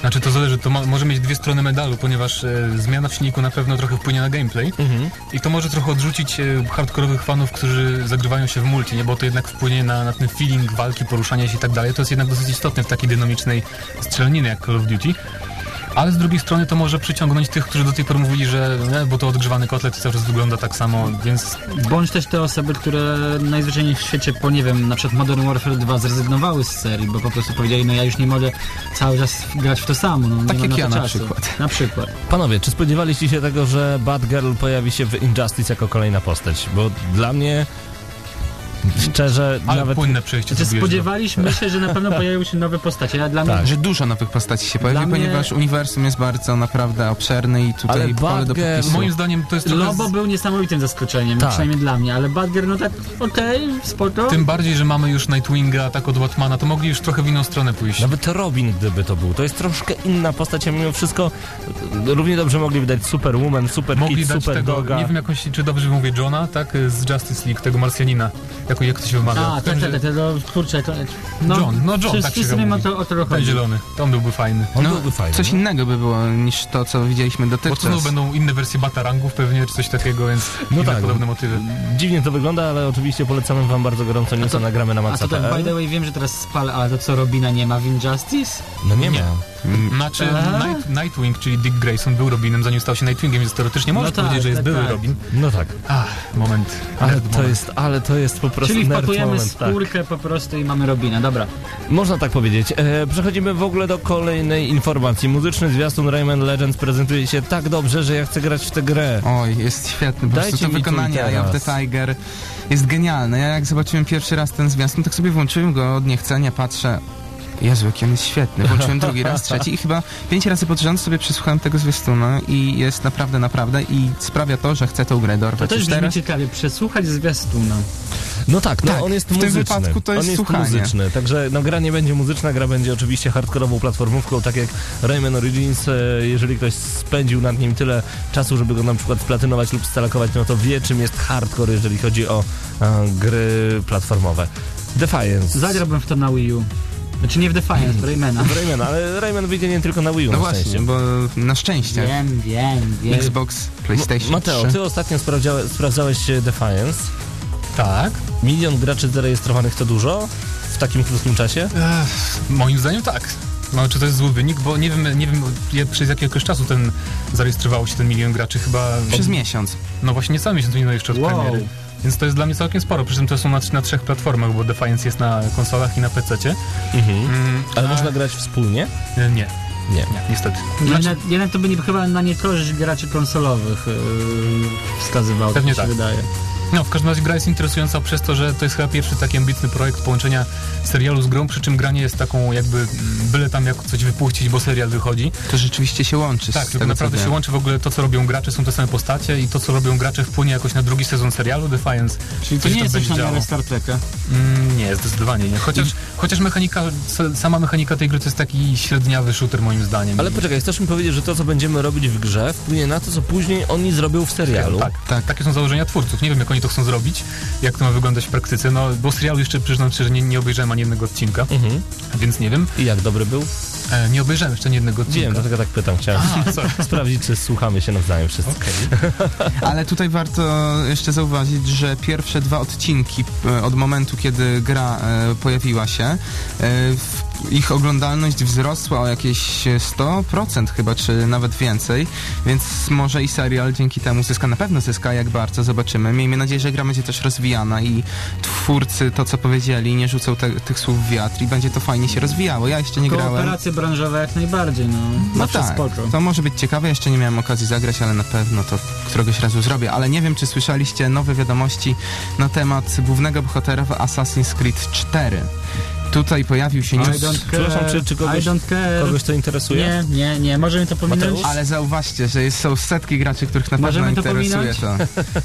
Znaczy to zależy, to mo- może mieć dwie strony medalu, ponieważ e, zmiana w silniku na pewno trochę wpłynie na gameplay Mhm. i to może trochę odrzucić e, hardkorowych fanów, którzy zagrywają się w multi, nie? bo to jednak wpłynie na, na ten feeling walki, poruszania się i tak dalej. To jest jednak dosyć istotne w takiej dynamicznej strzelaniny jak Call of Duty. Ale z drugiej strony to może przyciągnąć tych, którzy do tej pory mówili, że nie, bo to odgrzewany kotlet cały czas wygląda tak samo, więc Bądź też te osoby, które najzwyczajniej w świecie po, nie wiem, na przykład Modern Warfare 2 zrezygnowały z serii, bo po prostu powiedzieli, no ja już nie mogę cały czas grać w to samo. No, Tak jak na ja na czasu. przykład. Na przykład. Panowie, czy spodziewaliście się tego, że Batgirl pojawi się w Injustice jako kolejna postać? Bo dla mnie, szczerze, ale nawet... płynne przejście Znaczy, do- spodziewaliśmy się, że na pewno pojawią się nowe postacie, dla mnie Tak. że dużo nowych postaci się pojawi, Dla mnie- ponieważ uniwersum jest bardzo naprawdę obszerny i tutaj Ale pole do Batgirl- popisu. Moim zdaniem to jest trochę... Lobo z- był niesamowitym zaskoczeniem, Tak. przynajmniej dla mnie, ale Badger, no tak, okej, spoko. Tym bardziej, że mamy już Nightwinga, tak od Batmana, to mogli już trochę w inną stronę pójść. Nawet Robin, gdyby to był. To jest troszkę inna postać, a mimo wszystko równie dobrze mogli wydać Superwoman, Super Mogli Kid, dać Super tego, Doga. nie wiem jakoś, czy dobrze mówię, Johna, tak, z Justice League, tego Marsjanina, jako jak to się wymawia. A, W tak, każdym tak, tak, to kurczę, to... John, no John, tak się wiemy o mówi. to, o to Ten zielony, to on byłby fajny. On No, byłby fajny. Coś no. innego by było niż to, co widzieliśmy Bo to dotychczas. będą inne wersje batarangów pewnie, czy coś takiego, więc No tak. podobne motywy. Dziwnie to wygląda, ale oczywiście polecamy wam bardzo gorąco newsa, nagramy na A to tak, by the way, wiem, że teraz spal, ale to co Robina nie ma w Injustice? No nie ma. Nie. Znaczy? Night, Nightwing, czyli Dick Grayson był Robinem, zanim stał się Nightwingiem, więc teoretycznie możesz tak, powiedzieć, że jest tak, były tak. Robin. No tak. Ach, moment. Ale to moment. jest, ale to jest po prostu Czyli wpakujemy moment, tak. skórkę po prostu i mamy Robina, dobra. Można tak powiedzieć. E, przechodzimy w ogóle do kolejnej informacji. Muzyczny zwiastun Rayman Legends prezentuje się tak dobrze, że ja chcę grać w tę grę. Oj, jest świetny. Po Dajcie prostu to wykonanie Eye of the. Tiger jest genialne. Ja jak zobaczyłem pierwszy raz ten zwiastun, tak sobie włączyłem go od niechcenia, patrzę. Jezu, jaki on jest świetny. Włączyłem drugi raz, trzeci i chyba pięć razy pod rząd sobie przesłuchałem tego zwiastuna i jest naprawdę, naprawdę i sprawia to, że chcę tą grę To dorwać też już brzmi teraz. ciekawie, przesłuchać zwiastuna. No tak, no Tak, on jest w tym muzyczny. wypadku to jest on jest słuchanie. muzyczny, także no, gra nie będzie muzyczna, gra będzie oczywiście hardkorową platformówką, tak jak Rayman Origins. E, jeżeli ktoś spędził nad nim tyle czasu, żeby go na przykład splatynować lub stalakować, no to wie czym jest hardcore, jeżeli chodzi o e, gry platformowe. Defiance. Zagrałbym w to na Wii U. Znaczy nie w Defiance, w Raymana. W Rayman, ale Rayman wyjdzie nie tylko na Wii U, No na właśnie, szczęście. bo na szczęście Wiem, wiem, wiem. Xbox, PlayStation Mateo, 3. ty ostatnio sprawdzałeś e, Defiance. Tak. Milion graczy zarejestrowanych to dużo? W takim krótkim czasie? Ech, moim zdaniem tak. No, czy to jest zły wynik, bo nie wiem, nie wiem przez jakiegoś czasu ten zarejestrowało się ten milion graczy, chyba... Przez miesiąc. No właśnie niecały miesiąc minął jeszcze od Wow. premiery. Więc to jest dla mnie całkiem sporo, przy czym to są na, na trzech platformach, bo Defiance jest na konsolach i na PC-cie. Mhm. Mm, Ale a- można grać wspólnie? e, Nie, Nie. nie, niestety. Jednak, jednak to by nie, chyba na niekorzyść graczy konsolowych yy, wskazywał, Pewnie tak mi się tak. wydaje. No, w każdym razie gra jest interesująca przez to, że to jest chyba pierwszy taki ambitny projekt połączenia serialu z grą, przy czym granie jest taką jakby mm, byle tam jak coś wypuścić, bo serial wychodzi. To rzeczywiście się łączy Tak, tylko naprawdę się łączy w ogóle to, co robią gracze, są te same postacie i to, co robią gracze wpłynie jakoś na drugi sezon serialu Defiance. Czyli to nie jest coś na miarę. Star Treka. Mm, nie, zdecydowanie nie. Chociaż, chociaż mechanika, sa- sama mechanika tej gry to jest taki średniawy shooter moim zdaniem. Ale poczekaj, chcesz mi powiedzieć, że to, co będziemy robić w grze, wpłynie na to, co później oni zrobią w serialu? Tak, tak, takie są założenia twórców. Nie wiem, jak oni to chcą zrobić, jak to ma wyglądać w praktyce, no bo serialu jeszcze przyznam szczerze, nie, nie obejrzałem ani jednego odcinka, Mhm. więc nie wiem. I jak dobry był? E, nie obejrzałem jeszcze ani jednego odcinka. Wiem, dlatego tak pytam. Chciałem A, sprawdzić, czy słuchamy się nawzajem wszyscy. Okej. Ale tutaj warto jeszcze zauważyć, że pierwsze dwa odcinki e, od momentu, kiedy gra e, pojawiła się, e, w- ich oglądalność wzrosła o jakieś e, 100% chyba, czy nawet więcej, więc może i serial dzięki temu zyska, na pewno zyska, jak bardzo zobaczymy. Miejmy nadzieję, że gra będzie też rozwijana i twórcy to, co powiedzieli, nie rzucą te, tych słów w wiatr i będzie to fajnie się rozwijało. Ja jeszcze nie grałem. Branżowe jak najbardziej, no. No tak, spoko. to może być ciekawe, jeszcze nie miałem okazji zagrać, ale na pewno to któregoś razu zrobię. Ale nie wiem, czy słyszeliście nowe wiadomości na temat głównego bohatera w Assassin's Creed 4. Tutaj pojawił się news. Przepraszam, czy- czy kogoś-. Kogoś to interesuje? Nie, nie, nie. Możemy to pominąć? Ale zauważcie, że jest, są setki graczy, których na pewno Możemy to interesuje to.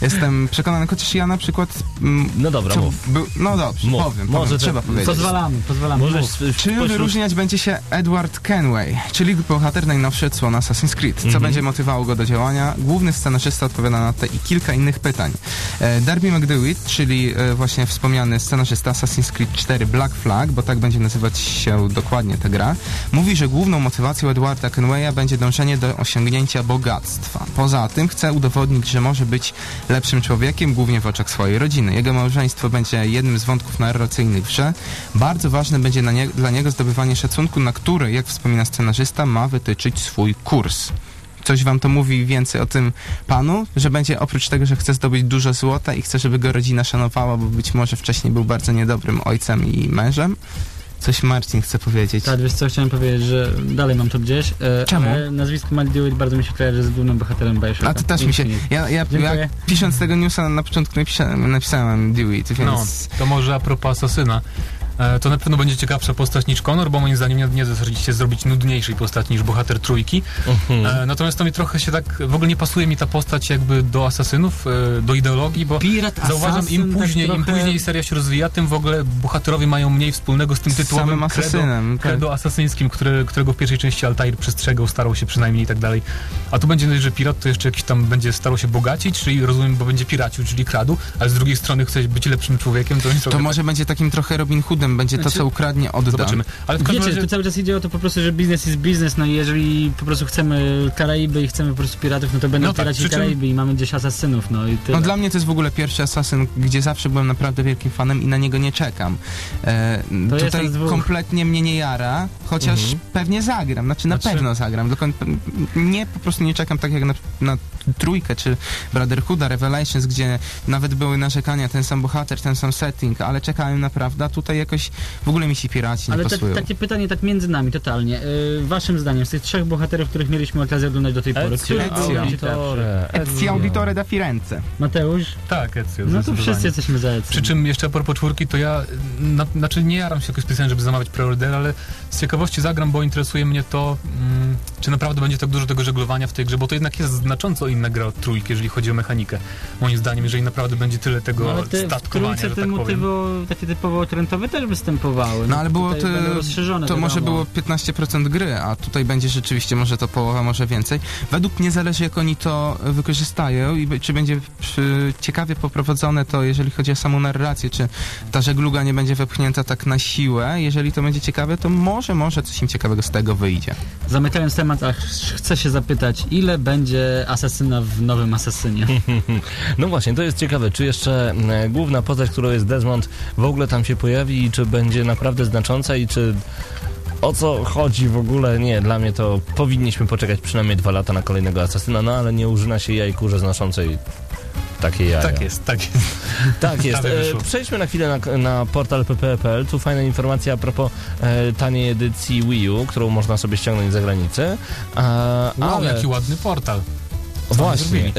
Jestem przekonany, chociaż ja na przykład... Mm, No dobra, co mów. był, no dobrze, Mów. powiem, Może powiem trzeba powiedzieć. Pozwalamy, pozwalamy. Możesz Mów. Czym pośród- wyróżniać będzie się Edward Kenway, czyli bohater najnowszy odsłon Assassin's Creed? Co Mhm. będzie motywowało go do działania? Główny scenarzysta odpowiada na te i kilka innych pytań. E, Darby McDewitt, czyli e, właśnie wspomniany scenarzysta Assassin's Creed 4 Black Flag, bo tak będzie nazywać się dokładnie ta gra, mówi, że główną motywacją Edwarda Kenwaya będzie dążenie do osiągnięcia bogactwa. Poza tym chce udowodnić, że może być lepszym człowiekiem, głównie w oczach swojej rodziny. Jego małżeństwo będzie jednym z wątków narracyjnych grze. Bardzo ważne będzie nie, dla niego zdobywanie szacunku, na który, jak wspomina scenarzysta, ma wytyczyć swój kurs. Coś wam to mówi więcej o tym panu, że będzie oprócz tego, że chce zdobyć dużo złota i chce, żeby go rodzina szanowała, bo być może wcześniej był bardzo niedobrym ojcem i mężem? Coś Marcin chce powiedzieć. Tak, wiesz co, chciałem powiedzieć, że dalej mam to gdzieś. E, Czemu? Ale nazwisko Matt Dewitt bardzo mi się kojarzy z głównym bohaterem Bioshocka. A to też mi się. Ja, ja, ja pisząc tego newsa na początku napisałem, napisałem Dewitt, więc. No, to może a propos Asasyna. E, to na pewno będzie ciekawsza postać niż Connor, bo moim zdaniem nie, nie zasadzicie zrobić nudniejszej postaci niż bohater trójki. E, natomiast to mi trochę się tak, w ogóle nie pasuje mi ta postać jakby do asasynów, e, do ideologii, bo Pirat, zauważam im tak później, im trochę- później seria się rozwija, tym w ogóle bohaterowie mają mniej wspólnego z tym Z tytułowym samym credo, tak. credo asasyńskim, który, którego w pierwszej części Altair przestrzegał, starał się przynajmniej i tak dalej. A tu będzie, że pirat to jeszcze jakiś tam będzie starał się bogacić, czyli rozumiem, bo będzie piracił, czyli kradł, ale z drugiej strony chce być lepszym człowiekiem, to To może będzie takim trochę Robin Hoodem, będzie to, Znaczy- co ukradnie, odda. Zobaczymy. Ale w każdym Wiecie, razie... tu cały czas idzie o to po prostu, że biznes jest biznes, no i jeżeli po prostu chcemy Karaiby i chcemy po prostu piratów, no to będą No tak, piraci czym- Karaiby i mamy gdzieś asasynów, no i tyle. No dla mnie to jest w ogóle pierwszy Assassin, gdzie zawsze byłem naprawdę wielkim fanem i na niego nie czekam. E, To jest tutaj kompletnie mnie nie jara, chociaż Mhm. pewnie zagram, znaczy na Znaczy- pewno zagram, tylko nie, po prostu nie czekam tak jak na, na trójkę czy Brotherhooda, Revelations, gdzie nawet były narzekania, ten sam bohater, ten sam setting, ale czekałem naprawdę, a tutaj jakoś w ogóle mi się piraci nie Ale te, pasują. takie pytanie tak między nami, totalnie. Yy, waszym zdaniem, z tych trzech bohaterów, których mieliśmy okazję oglądać do tej pory, który Ezio? Auditore, Ezio Auditore da Firenze. Mateusz? Tak, Ezio, No to wszyscy jesteśmy za Ezio. Przy czym jeszcze a propos czwórki, to ja, na, znaczy nie jaram się jakoś specjalnie, żeby zamawiać preorder, ale z ciekawości zagram, bo interesuje mnie to, mm, czy naprawdę będzie tak dużo tego żeglowania w tej grze, bo to jednak jest znacząco inna gra od trójki, jeżeli chodzi o mechanikę. Moim zdaniem, jeżeli naprawdę będzie tyle tego No, ale te, w statkowania, trójce że tak powiem. motywo, takie typowo też występowały. No ale było Tutaj to, to może było 15% gry, a tutaj będzie rzeczywiście może to połowa, może więcej. Według mnie zależy jak oni to wykorzystają i czy będzie przy, ciekawie poprowadzone to, jeżeli chodzi o samą narrację, czy ta żegluga nie będzie wepchnięta tak na siłę. Jeżeli to będzie ciekawe, to może, może coś im ciekawego z tego wyjdzie. Zamykając temat, a ch- chcę się zapytać, ile będzie asasyna w nowym asasynie? No właśnie, to jest ciekawe, czy jeszcze e, główna postać, którą jest Desmond, w ogóle tam się pojawi i czy będzie naprawdę znacząca i czy o co chodzi w ogóle? Nie, dla mnie to powinniśmy poczekać przynajmniej dwa lata na kolejnego asasyna, no ale nie użyna się jajkurze znoszącej takie jaja. Tak jest, tak jest. Tak jest. E, przejdźmy na chwilę na, na portal pp.pl. Tu fajna informacja a propos e, taniej edycji Wii U, którą można sobie ściągnąć za granicę. A, Wow, ale... jaki ładny portal. Właśnie.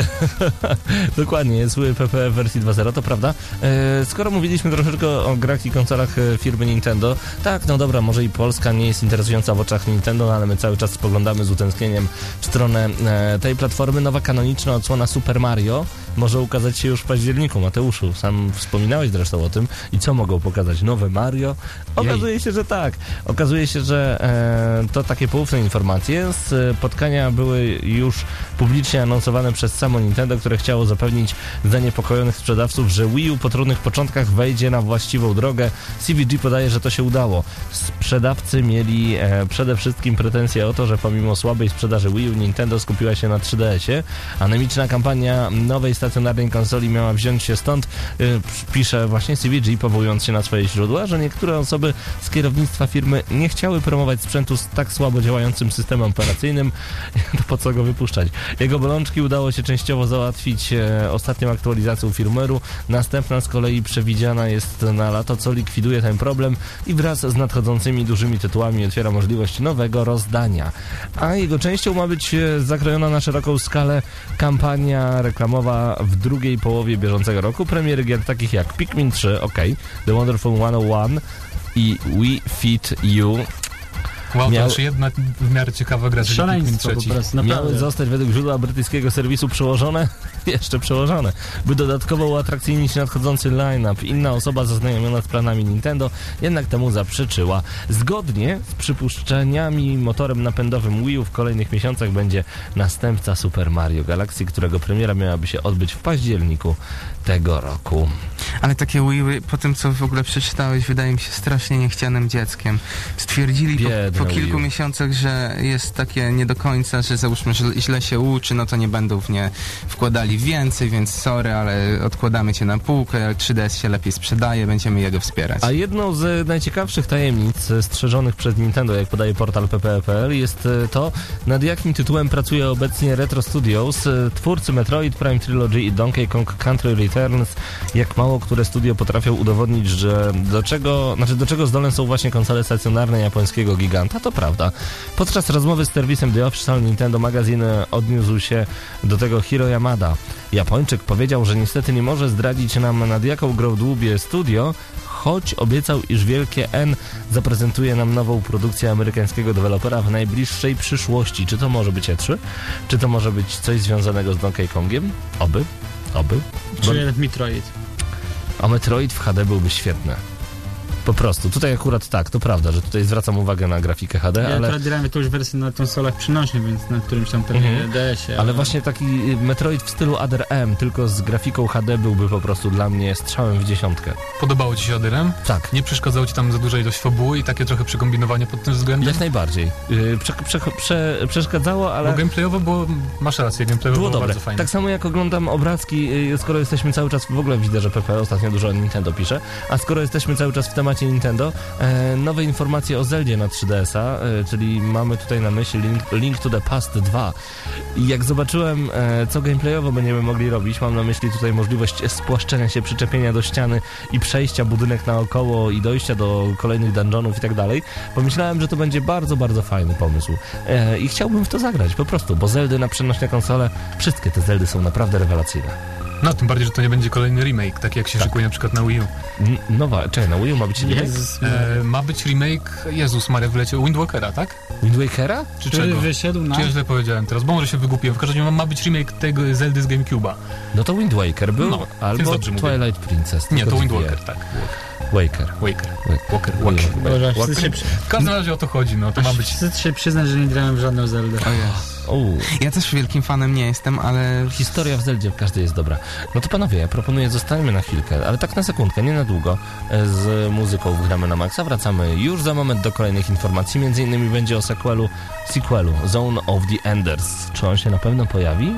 Dokładnie, zły PP w wersji 2.0, to prawda. E, skoro mówiliśmy troszeczkę o grach i konsolach e, firmy Nintendo, tak, no dobra, może i Polska nie jest interesująca w oczach Nintendo, no ale my cały czas spoglądamy z utęsknieniem w stronę e, tej platformy. Nowa kanoniczna odsłona Super Mario może ukazać się już w październiku. Mateuszu, sam wspominałeś zresztą o tym. I co mogą pokazać? Nowe Mario? Okazuje się, że tak. Okazuje się, że e, to takie poufne informacje. Spotkania były już publicznie anonsowane przez samo Nintendo, które chciało zapewnić zaniepokojonych sprzedawców, że Wii U po trudnych początkach wejdzie na właściwą drogę. CVG podaje, że to się udało. Sprzedawcy mieli e, przede wszystkim pretensje o to, że pomimo słabej sprzedaży Wii U Nintendo skupiła się na 3DS-ie. Anemiczna kampania nowej stacjonarnej konsoli miała wziąć się stąd, y, pisze właśnie CVG, powołując się na swoje źródła, że niektóre osoby z kierownictwa firmy nie chciały promować sprzętu z tak słabo działającym systemem operacyjnym, to po co go wypuszczać. Jego bolączki udało się częściowo załatwić e, ostatnią aktualizacją firmware'u, następna z kolei przewidziana jest na lato, co likwiduje ten problem i wraz z nadchodzącymi dużymi tytułami otwiera możliwość nowego rozdania. A jego częścią ma być e, zakrojona na szeroką skalę kampania reklamowa w drugiej połowie bieżącego roku. Premiery gier takich jak Pikmin 3, OK, The Wonderful 101 i We Fit You Wow, Miał- to jedna w miarę ciekawa gra, Szaleństwo po trzeci. prostu, miały naprawdę. zostać według źródła brytyjskiego serwisu przełożone, jeszcze przełożone, by dodatkowo uatrakcyjnić nadchodzący line-up. Inna osoba zaznajomiona z planami Nintendo jednak temu zaprzeczyła. Zgodnie z przypuszczeniami motorem napędowym Wii U w kolejnych miesiącach będzie następca Super Mario Galaxy, którego premiera miałaby się odbyć w październiku tego roku. Ale takie Wii U, po tym co w ogóle przeczytałeś, wydaje mi się strasznie niechcianym dzieckiem. Stwierdzili po, po kilku miesiącach, że jest takie nie do końca, że załóżmy, że źle się uczy, no to nie będą w nie wkładali więcej, więc sorry, ale odkładamy cię na półkę, 3DS się lepiej sprzedaje, będziemy jego wspierać. A jedną z najciekawszych tajemnic e, strzeżonych przez Nintendo, jak podaje portal pp.pl, jest e, to, nad jakim tytułem pracuje obecnie Retro Studios. E, Twórcy Metroid Prime Trilogy i Donkey Kong Country Returns, jak mało które studio potrafią udowodnić, że do czego, znaczy do czego zdolne są właśnie konsole stacjonarne japońskiego giganta, to prawda. Podczas rozmowy z serwisem The Official Nintendo Magazine odniósł się do tego Hiro Yamada. Japończyk powiedział, że niestety nie może zdradzić nam nad jaką grą dłubie studio, choć obiecał, iż Wielkie N zaprezentuje nam nową produkcję amerykańskiego dewelopera w najbliższej przyszłości. Czy to może być E3? Czy to może być coś związanego z Donkey Kongiem? Oby. Oby. Bo, Czy Metroid. a Metroid w HD byłby świetny. Po prostu. Tutaj akurat tak, to prawda, że tutaj zwracam uwagę na grafikę HD, Ja ale... akurat grałem jakąś wersję na konsolach przynośnych, więc na którymś tam pewnie Mhm. DS-ie. Ale właśnie taki y, Metroid w stylu Other M, tylko z grafiką HD byłby po prostu dla mnie strzałem w dziesiątkę. Podobało ci się Adyrem? Tak. Nie przeszkadzało ci tam za duża ilość fabuły i takie trochę przekombinowanie pod tym względem? Jak najbardziej. Yy, Prze, prze, prze, przeszkadzało, ale... Bo gameplayowo było, masz rację, gameplayowo Było było, dobre. bardzo fajne. Tak samo jak oglądam obrazki, y, skoro jesteśmy cały czas, w ogóle widzę, że PP ostatnio dużo o Nintendo pisze, a skoro jesteśmy cały czas w temacie Nintendo, e, nowe informacje o Zeldzie na 3DS-a, e, czyli mamy tutaj na myśli Link, Link to the Past 2. I jak zobaczyłem, e, co gameplayowo będziemy mogli robić, mam na myśli tutaj możliwość spłaszczenia się, przyczepienia do ściany i przejścia budynek naokoło i dojścia do kolejnych dungeonów i tak dalej, pomyślałem, że to będzie bardzo, bardzo fajny pomysł. I chciałbym w to zagrać, po prostu, bo Zeldy na przenośne konsole, wszystkie te Zeldy są naprawdę rewelacyjne. No, tym bardziej, że to nie będzie kolejny remake, tak jak się Tak. szykuje na przykład na Wii U. N- Nowa, czekaj, na Wii U ma być remake? Jezus, E, ma być remake, Jezus Maria, wyleciał Wind Walkera, tak? Wind Wakera? Czy który czego? wyszedł na... Czy ja źle powiedziałem teraz, bo może się wygłupiłem. W każdym razie ma, ma być remake tego Zeldy z Gamecube'a. No to Wind Waker był, No, albo dobrze mówię. Twilight Princess. Nie, to Wind dwie. Walker, tak. Waker. Waker. Waker. Boże, się, przy... W każdym razie o to chodzi, no, to ma być... wstyd się przyznać, że nie grałem w żadną Zeldę. O jest. Uuu, Ja też wielkim fanem nie jestem, ale historia w Zeldzie w każdej jest dobra. No to panowie, ja proponuję zostańmy na chwilkę, ale tak na sekundkę, nie na długo, e, z muzyką w Gramy na Maxa. Wracamy już za moment do kolejnych informacji, między innymi będzie o sequelu, sequelu Zone of the Enders. Czy on się na pewno pojawi?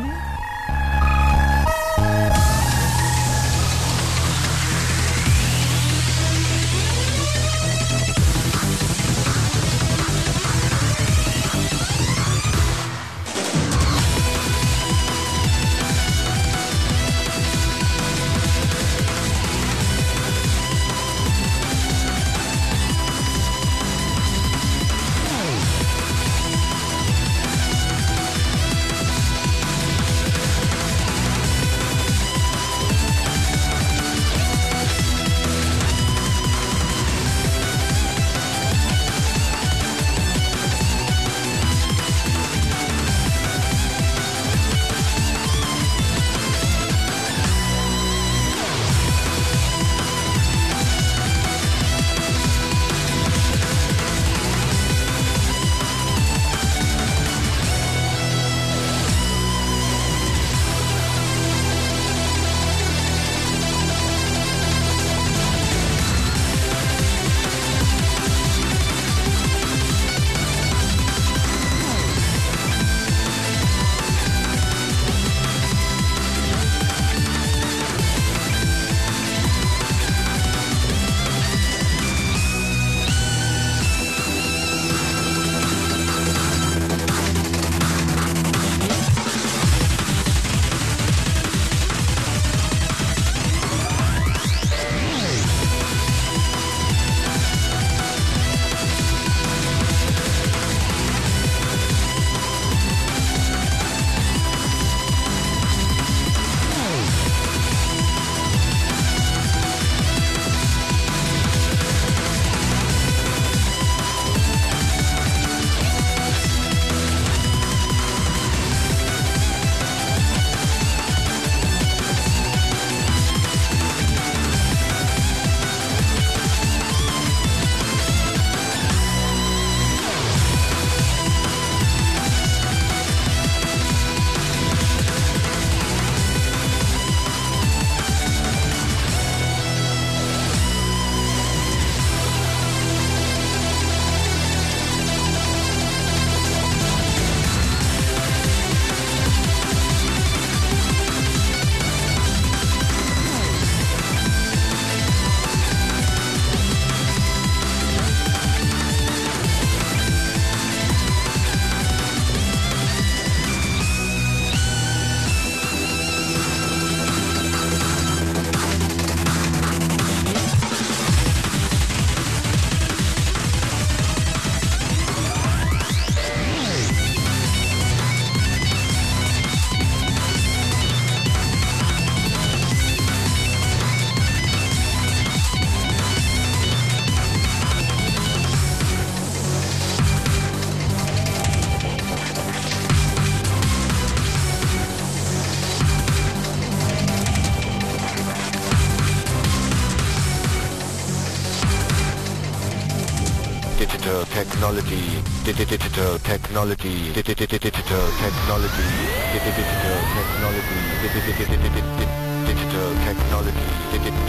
Digital technology digital technology digital technology digital technology digital technology digital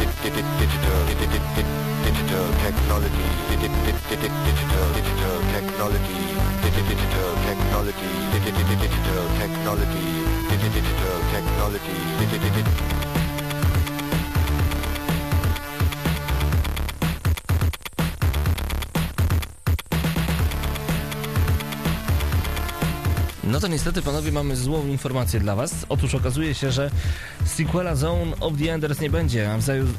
technology digital digital technology digital technology digital technology digital technology digital technology No to niestety, panowie, mamy złą informację dla was. Otóż okazuje się, że sequela Zone of the Enders nie będzie.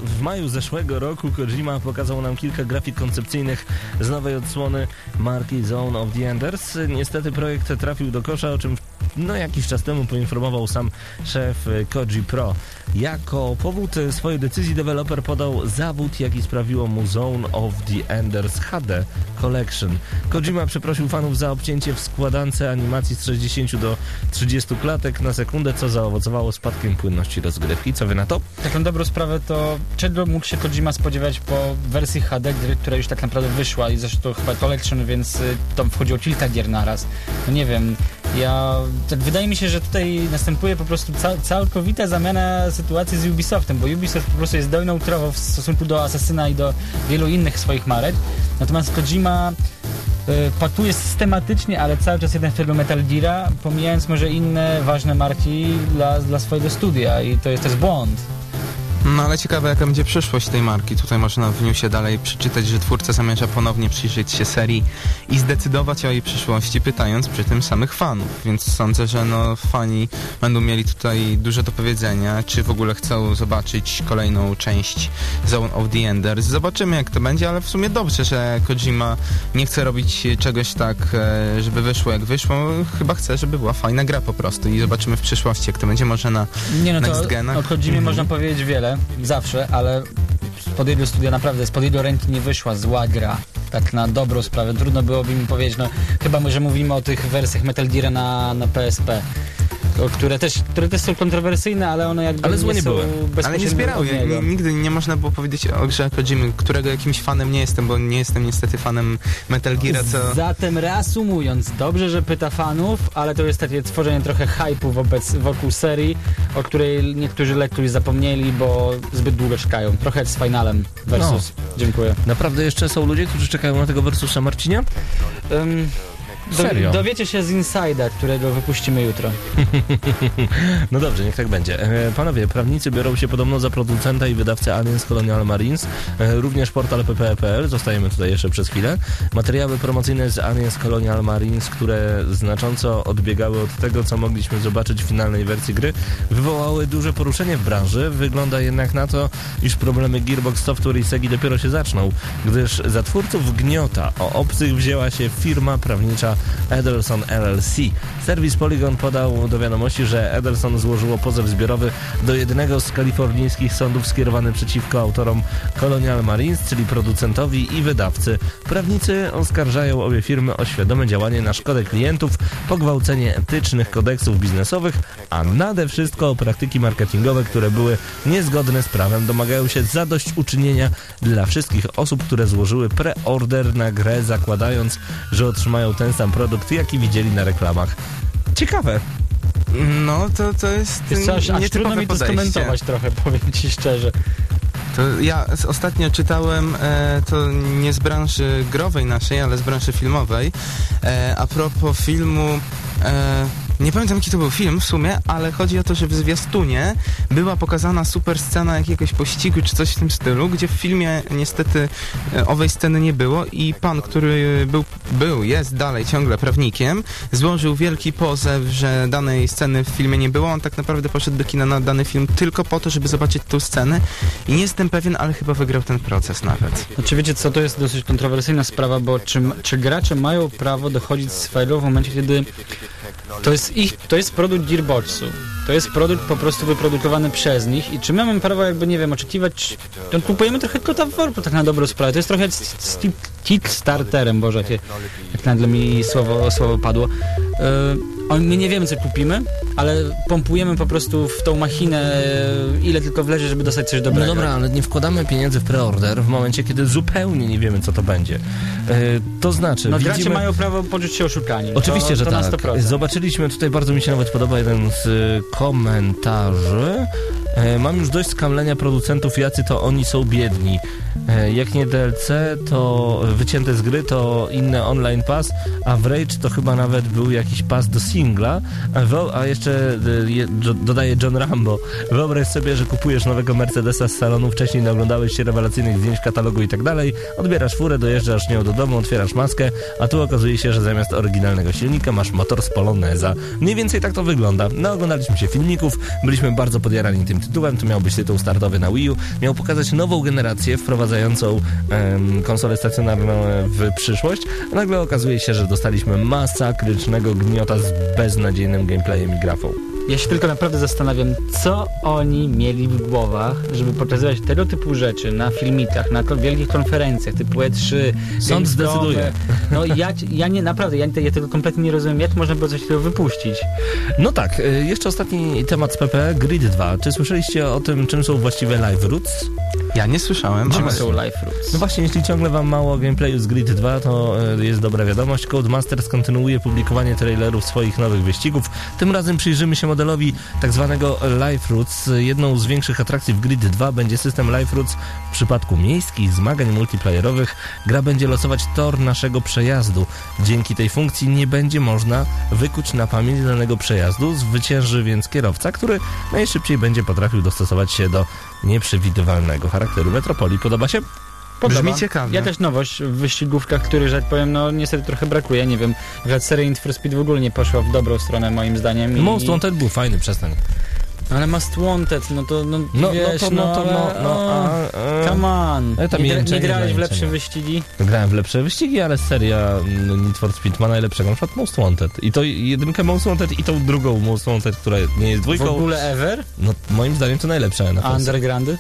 W maju zeszłego roku Kojima pokazał nam kilka grafik koncepcyjnych z nowej odsłony marki Zone of the Enders. Niestety projekt trafił do kosza, o czym no jakiś czas temu poinformował sam szef y, Koji Pro. Jako powód y, swojej decyzji deweloper podał zawód, jaki sprawiło mu Zone of the Enders HD Collection. Kojima przeprosił fanów za obcięcie w składance animacji z 60 do 30 klatek na sekundę, co zaowocowało spadkiem płynności rozgrywki. Co wy na to? Tak na dobrą sprawę to czego mógł się Kojima spodziewać po wersji HD która już tak naprawdę wyszła i zresztą chyba Collection, więc y, tam wchodziło kilka gier naraz. No nie wiem, ja... Tak wydaje mi się, że tutaj następuje po prostu ca całkowita zamiana sytuacji z Ubisoftem, bo Ubisoft po prostu jest dojną krową w stosunku do Assassina i do wielu innych swoich marek. Natomiast Kojima y, pakuje systematycznie, ale cały czas jeden w tego Metal Geara, pomijając może inne ważne marki dla, dla swojego studia i to jest, jest błąd. No ale ciekawe jaka będzie przyszłość tej marki. Tutaj można w newsie dalej przeczytać, że twórca zamierza ponownie przyjrzeć się serii i zdecydować o jej przyszłości, pytając przy tym samych fanów. Więc sądzę, że no fani będą mieli tutaj dużo do powiedzenia, czy w ogóle chcą zobaczyć kolejną część Zone of the Enders. Zobaczymy jak to będzie, ale w sumie dobrze, że Kojima nie chce robić czegoś tak, e, żeby wyszło jak wyszło. Chyba chce, żeby była fajna gra po prostu i zobaczymy w przyszłości jak to będzie może na Nie no Next to genach. o Kojimie można powiedzieć wiele, zawsze, ale spod jego studia naprawdę, spod jego ręki nie wyszła zła gra. Tak na dobrą sprawę. Trudno byłoby mi powiedzieć, no chyba może mówimy o tych wersjach Metal Gear na, na PSP. Które też, które też są kontrowersyjne, ale one jakby Ale złe nie są były. Ale nie zbierały. N- Nigdy nie można było powiedzieć o grze Kojimy, którego jakimś fanem nie jestem, bo nie jestem niestety fanem Metal Geara, co... Zatem reasumując, dobrze, że pyta fanów, ale to jest takie tworzenie trochę hype'u wobec, wokół serii, o której niektórzy lekturzy zapomnieli, bo zbyt długo czekają. Trochę jak z finalem versus. Dziękuję. Naprawdę jeszcze są ludzie, którzy czekają na tego Versusa Marcinia? Um, Serio? dowiecie się z Inside'a, którego wypuścimy jutro. No dobrze, niech tak będzie. E, Panowie, prawnicy biorą się podobno za producenta i wydawcę Aliens Colonial Marines, e, również portal ppe.pl, zostajemy tutaj jeszcze przez chwilę. Materiały promocyjne z Aliens Colonial Marines, które znacząco odbiegały od tego, co mogliśmy zobaczyć w finalnej wersji gry, wywołały duże poruszenie w branży. Wygląda jednak na to, iż problemy Gearbox Software i Segi dopiero się zaczną, gdyż za twórców Gniota o obcych wzięła się firma prawnicza Ederson LLC. Serwis Polygon podał do wiadomości, że Ederson złożyło pozew zbiorowy do jednego z kalifornijskich sądów skierowany przeciwko autorom Colonial Marines, czyli producentowi i wydawcy. Prawnicy oskarżają obie firmy o świadome działanie na szkodę klientów, pogwałcenie etycznych kodeksów biznesowych, a nade wszystko o praktyki marketingowe, które były niezgodne z prawem. Domagają się zadośćuczynienia dla wszystkich osób, które złożyły preorder na grę, zakładając, że otrzymają ten sam produkt, jaki widzieli na reklamach. Ciekawe. No, to, to jest Jest aż, aż trudno mi to skomentować trochę, powiem ci szczerze. To ja ostatnio czytałem, e, to nie z branży growej naszej, ale z branży filmowej. E, a propos filmu, e, nie pamiętam jaki to był film w sumie, ale chodzi o to, że w zwiastunie była pokazana super scena jakiegoś pościgu czy coś w tym stylu, gdzie w filmie niestety e, owej sceny nie było i pan, który był, był, jest dalej ciągle prawnikiem, złożył wielki pozew, że danej sceny w filmie nie było. On tak naprawdę poszedł do kina na dany film tylko po to, żeby zobaczyć tą scenę i nie jestem pewien, ale chyba wygrał ten proces nawet. Znaczy wiecie co, to jest dosyć kontrowersyjna sprawa, bo czy, czy gracze mają prawo dochodzić z fajlu w momencie, kiedy to jest ich, to jest produkt Gearboxu. To jest produkt po prostu wyprodukowany przez nich i czy my mamy prawo jakby, nie wiem, oczekiwać, to kupujemy trochę kota w worku tak na dobrą sprawę. To jest trochę z, Kickstarterem, Boże, jak nagle mi słowo, słowo padło. Yy, my nie wiemy, co kupimy, ale pompujemy po prostu w tą machinę, e, ile tylko wlezie, żeby dostać coś No dobrego. dobra, ale nie wkładamy pieniędzy w preorder w momencie, kiedy zupełnie nie wiemy, co to będzie. E, to znaczy, No gracze widzimy... mają prawo poczuć się oszukani. Oczywiście, to, że to tak. Na 100%. Zobaczyliśmy tutaj, bardzo mi się nawet podoba jeden z komentarzy. E, mam już dość skamlenia producentów, jacy to oni są biedni. E, jak nie DLC, to wycięte z gry, to inny online pass, a w Rage to chyba nawet był jakiś pass do singla. A, jeszcze je, do, dodaje John Rambo. Wyobraź sobie, że kupujesz nowego Mercedesa z salonu, wcześniej naoglądałeś się rewelacyjnych zdjęć katalogu i tak dalej, odbierasz furę, dojeżdżasz nią do domu, otwierasz maskę, a tu okazuje się, że zamiast oryginalnego silnika masz motor z Poloneza. Mniej więcej tak to wygląda. No, oglądaliśmy się filmików, byliśmy bardzo podjarani tym tytułem, to miał być tytuł startowy na Wii U, miał pokazać nową generację wprowadzającą em, konsolę stacjonarną w przyszłość, a nagle okazuje się, że dostaliśmy masakrycznego gniota z beznadziejnym gameplayem i grafą. Ja się tylko naprawdę zastanawiam, co oni mieli w głowach, żeby pokazywać tego typu rzeczy na filmikach, na wielkich konferencjach typu E3. Sąd zdecyduje. No ja, ja nie, naprawdę, ja, ja tego kompletnie nie rozumiem, jak można było coś takiego wypuścić. No tak, y, jeszcze ostatni temat z PP, Grid 2. Czy słyszeliście o tym, czym są właściwie live roots? Ja nie słyszałem, Czym są Life Roots? No właśnie, jeśli ciągle wam mało gameplayu z Grid 2, to e, jest dobra wiadomość. Codemasters kontynuuje publikowanie trailerów swoich nowych wyścigów. Tym razem przyjrzymy się modelowi tak zwanego Live Roots. Jedną z większych atrakcji w Grid 2 będzie system Live Roots w przypadku miejskich zmagań multiplayerowych. Gra będzie losować tor naszego przejazdu. Dzięki tej funkcji nie będzie można wykuć na pamięć danego przejazdu. Zwycięży więc kierowca, który najszybciej będzie potrafił dostosować się do nieprzewidywalnego charakteru metropolii. Podoba się? Podoba. Brzmi ciekawie. Ja też nowość w wyścigówkach, których, że tak powiem, no niestety trochę brakuje. Nie wiem, nawet seria Need for Speed w ogóle nie poszła w dobrą stronę moim zdaniem. i- Most Wanted był fajny, przestań. Ale Most Wanted, no to, no, No, wiesz, no to, no to, no, no, o, a, a, Come on. Ale tam nie, nie grałeś w lepsze wyścigi? Grałem w lepsze wyścigi, ale seria mm, Need for Speed ma najlepszego, na przykład Most Wanted. I to jedynkę Most Wanted i tą drugą Most Wanted, która nie jest W dwójką. ogóle ever? No moim zdaniem to najlepsze na A Undergroundy?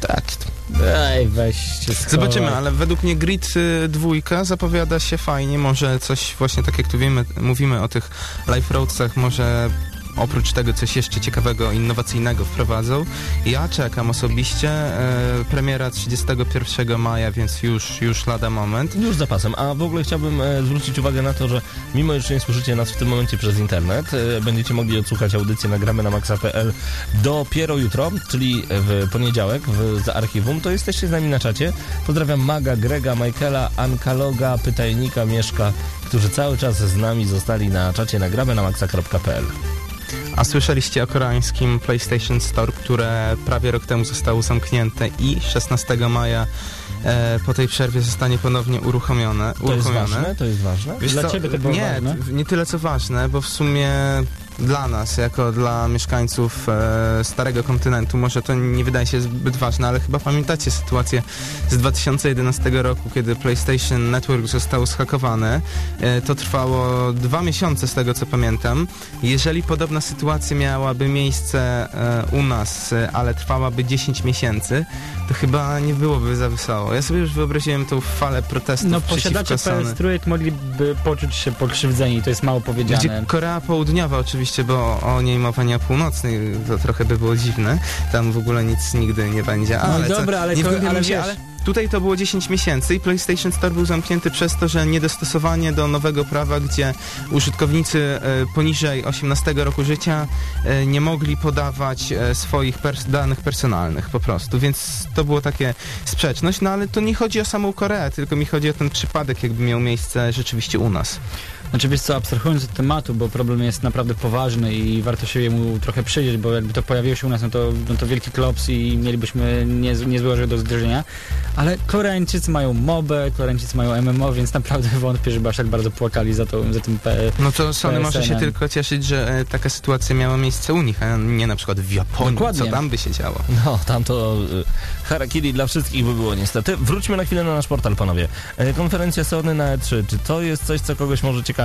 Tak. Ej, weźcie Zobaczymy, ale według mnie Grid y, dwójka zapowiada się fajnie, może coś właśnie tak jak tu wiemy, mówimy o tych live roadsach, może oprócz tego coś jeszcze ciekawego, innowacyjnego wprowadzą. Ja czekam osobiście, e, premiera 31 maja, więc już, już lada moment. Już za pasem. A w ogóle chciałbym e, zwrócić uwagę na to, że mimo iż nie słyszycie nas w tym momencie przez internet, e, będziecie mogli odsłuchać audycję nagramy na maxa.pl dopiero jutro, czyli w poniedziałek w, z archiwum. To jesteście z nami na czacie. Pozdrawiam Maga, Grega, Michaela, Ankaloga, Pytajnika, Mieszka, którzy cały czas z nami zostali na czacie nagramy na maxa.pl. A słyszeliście o koreańskim PlayStation Store, które prawie rok temu zostało zamknięte i 16 maja e, po tej przerwie zostanie ponownie uruchomione. To jest uruchomione. ważne? To jest ważne? Wiesz Dla co, ciebie to było nie, ważne? nie tyle co ważne, bo w sumie dla nas, jako dla mieszkańców e, Starego Kontynentu, może to nie wydaje się zbyt ważne, ale chyba pamiętacie sytuację z 2011 roku, kiedy PlayStation Network został zhakowany. E, to trwało dwa miesiące, z tego co pamiętam. Jeżeli podobna sytuacja miałaby miejsce e, u nas, e, ale trwałaby 10 miesięcy, to chyba nie byłoby za wesoło. Ja sobie już wyobraziłem tą falę protestów No posiadacze Sony. PS3 mogliby poczuć się pokrzywdzeni, to jest mało powiedziane. Gdzie Korea Południowa oczywiście, bo o niej mowa nie północnej, to trochę by było dziwne. Tam w ogóle nic nigdy nie będzie. No Ale dobra, ale nie ko- ale się, ale tutaj to było 10 miesięcy i PlayStation Store był zamknięty przez to, że niedostosowanie do nowego prawa, gdzie użytkownicy e, poniżej 18 roku życia e, nie mogli podawać e, swoich pers- danych personalnych po prostu, więc to było takie sprzeczność, no ale to nie chodzi o samą Koreę, tylko mi chodzi o ten przypadek, jakby miał miejsce rzeczywiście u nas. Znaczy wiesz co, abstrahując od tematu, bo problem jest naprawdę poważny i warto się jemu trochę przyjrzeć, bo jakby to pojawiło się u nas, no to, no to wielki klops i mielibyśmy niez, niezłe orze do zderzenia. Ale Koreańczycy mają mobę, Koreańczycy mają MMO, więc naprawdę wątpię, żeby aż tak bardzo płakali za, to, za tym P. No to Sony może się tylko cieszyć, że e, taka sytuacja miała miejsce u nich, a nie na przykład w Japonii. Dokładnie. Co tam by się działo? No, tam to y, harakiri dla wszystkich by było niestety. Wróćmy na chwilę na nasz portal, panowie. E, konferencja Sony na E3. Czy to jest coś, co kogoś może ciekawić?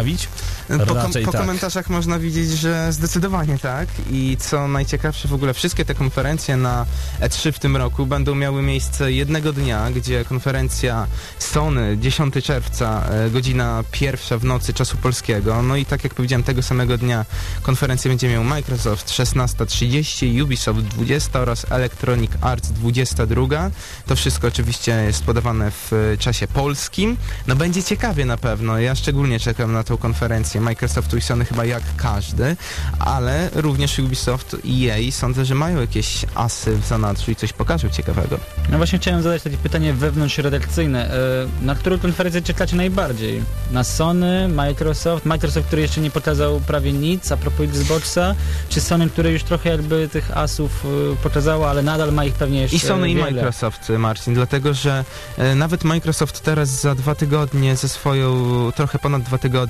Po, kom- po tak. komentarzach można widzieć, że zdecydowanie tak. I co najciekawsze, w ogóle wszystkie te konferencje na E3 w tym roku będą miały miejsce jednego dnia, dnia, gdzie konferencja Sony 10 czerwca, e, godzina pierwsza w nocy czasu polskiego. No i tak jak powiedziałem, tego samego dnia konferencję będzie miał Microsoft 16.30, Ubisoft 20 oraz Electronic Arts 22. To wszystko oczywiście jest podawane w e, czasie polskim. No będzie ciekawie na pewno. Ja szczególnie czekam na tą konferencję Microsoftu i Sony chyba jak każdy, ale również Ubisoft i EA sądzę, że mają jakieś asy w zanadrzu i coś pokażą ciekawego. No właśnie chciałem zadać takie pytanie wewnątrzredakcyjne. E, Na którą konferencję czekacie najbardziej? Na Sony, Microsoft? Microsoft, który jeszcze nie pokazał prawie nic a propos Xboxa? Czy Sony, które już trochę jakby tych asów e, pokazało, ale nadal ma ich pewnie jeszcze I Sony i wiele? Microsoft, Marcin, dlatego że e, nawet Microsoft teraz za dwa tygodnie ze swoją, trochę ponad dwa tygodnie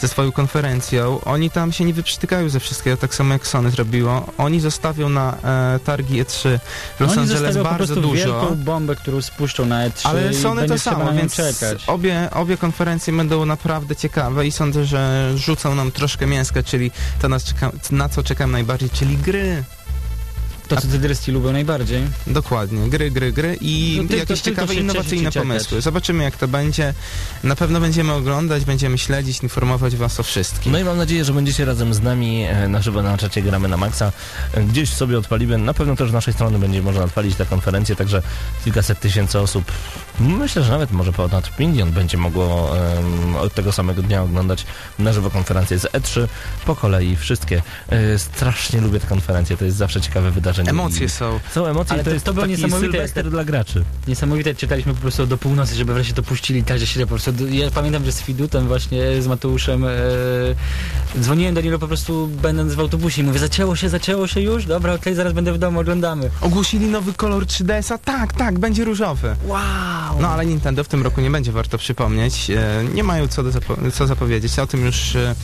ze swoją konferencją, oni tam się nie wyprzytykają ze wszystkiego, tak samo jak Sony zrobiło. Oni zostawią na e, targi E3 w Los Oni Angeles po bardzo prostu dużo. wielką bombę, którą spuszczą na E3 Ale Sony to samo, na więc czekać. obie, obie konferencje będą naprawdę ciekawe i sądzę, że rzucą nam troszkę mięska, czyli to czeka, na co czekam najbardziej, czyli gry. To, co Cydrysti lubią najbardziej. Dokładnie, gry, gry, gry i No tylko- jakieś ciekawe, innowacyjne pomysły. Zobaczymy jak to będzie. Na pewno będziemy oglądać, będziemy śledzić, informować was o wszystkim. No i mam nadzieję, że będziecie razem z nami e, na żywo na czacie Gramy na Maxa. E, Gdzieś sobie odpalimy. Na pewno też z naszej strony będzie można odpalić tę konferencję, także kilkaset tysięcy osób, myślę, że nawet może ponad milion będzie mogło em, od tego samego dnia oglądać na żywo konferencję z E3 po kolei wszystkie. E, strasznie lubię te konferencje, to jest zawsze ciekawe wydarzenie. Emocje są. Są emocje Ale to, to- jest to było taki niesamowite, sylwester dla graczy. Niesamowite, czytaliśmy po prostu do północy, żeby wreszcie to puścili, tak, że się po prostu... Ja pamiętam, że z Fidutem właśnie, z Mateuszem e, dzwoniłem do niego po prostu będąc w autobusie i mówię, zaczęło się, zaczęło się już? Dobra, okej, zaraz będę w domu, oglądamy. Ogłosili nowy kolor 3DS-a? Tak, tak, będzie różowy. Wow! No ale Nintendo w tym roku nie będzie, warto przypomnieć. E, nie mają co, do zapo- co zapowiedzieć, o tym już e,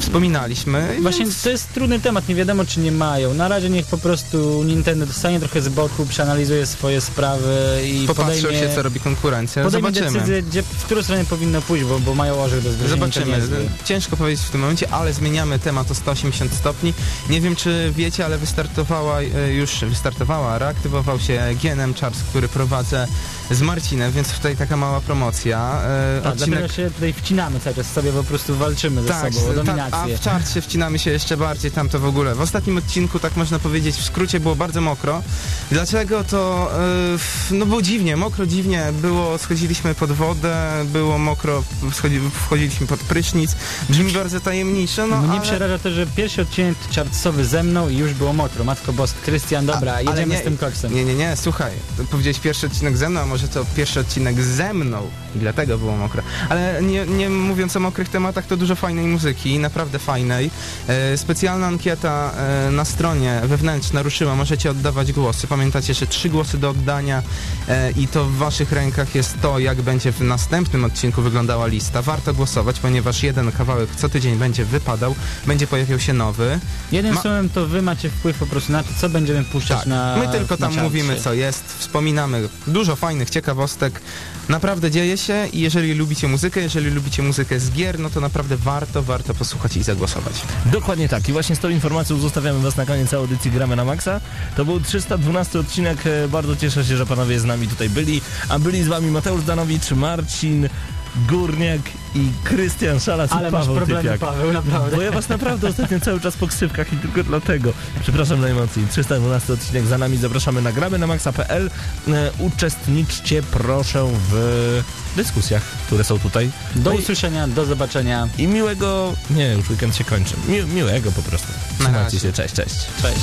wspominaliśmy. Właśnie więc to jest trudny temat, nie wiadomo czy nie mają. Na razie niech po prostu Nintendo dostanie trochę z boku, przeanalizuje swoje sprawy i Popatrzą podejmie, się, co robi konkurencja. podejmie Zobaczymy. decyzję, gdzie, w którą stronę powinno pójść, bo, bo mają orzech do zgryzienia. to Zobaczymy. Ciężko powiedzieć w tym momencie, ale zmieniamy temat o 180 stopni. Nie wiem, czy wiecie, ale wystartowała e, już, wystartowała, reaktywował się GNM Charts, który prowadzę z Marcinem, więc tutaj taka mała promocja. E, Tak, dlatego się tutaj wcinamy cały czas sobie, po prostu walczymy ze tak, sobą o tak, a w czarcie wcinamy się jeszcze bardziej tam to w ogóle. W ostatnim odcinku, tak można powiedzieć, w skrócie było bardzo mokro. Dlaczego to, e, no było dziwnie, mokro dziwnie, było, schodziliśmy pod wodę, było mokro, wchodzi, wchodziliśmy pod prysznic, brzmi bardzo tajemniczo, no, Mnie ale... przeraża to, że pierwszy odcinek czarcowy ze mną i już było mokro. Matko Bosk, Krystian, dobra, ale jedziemy nie- z tym koksem. Nie, nie, nie, słuchaj, powiedziałeś pierwszy odcinek ze mną, a może to pierwszy odcinek ze mną i dlatego było mokro. Ale nie, nie mówiąc o mokrych tematach, to dużo fajnej muzyki, naprawdę fajnej. E, specjalna ankieta e, na stronie wewnętrzna ruszyła, możecie oddawać głosy. Pamiętacie, że trzy głosy do oddania e, i to w waszych rękach jest to, jak będzie w następnym odcinku wyglądała lista. Warto głosować, ponieważ jeden kawałek co tydzień będzie wypadał, będzie pojawiał się nowy. Jednym Ma- słowem to wy macie wpływ po prostu na to, co będziemy puszczać Tak, na my tylko tam mówimy co jest, wspominamy dużo fajnych ciekawostek. Naprawdę dzieje się i jeżeli lubicie muzykę, jeżeli lubicie muzykę z gier, no to naprawdę warto, warto posłuchać i zagłosować. Dokładnie tak. I właśnie z tą informacją zostawiamy Was na koniec audycji Gramy na Maxa. To był 312 odcinek. E, Bardzo cieszę się, że panowie z nami tutaj byli. A byli z Wami Mateusz Danowicz, Marcin Górniak i Krystian Szalas Ale i masz Paweł problemy, Typiak. Paweł, naprawdę. Bo ja Was naprawdę ostatnio cały czas po ksywkach i tylko dlatego. Przepraszam najmocniej. 312 odcinek za nami. Zapraszamy na gramy na maxa.pl. E, Uczestniczcie proszę w dyskusjach, które są tutaj. Do No usłyszenia, do zobaczenia. I miłego... Nie, już weekend się kończy. Mi, miłego po prostu. Trzymajcie się. Cześć, cześć. Cześć.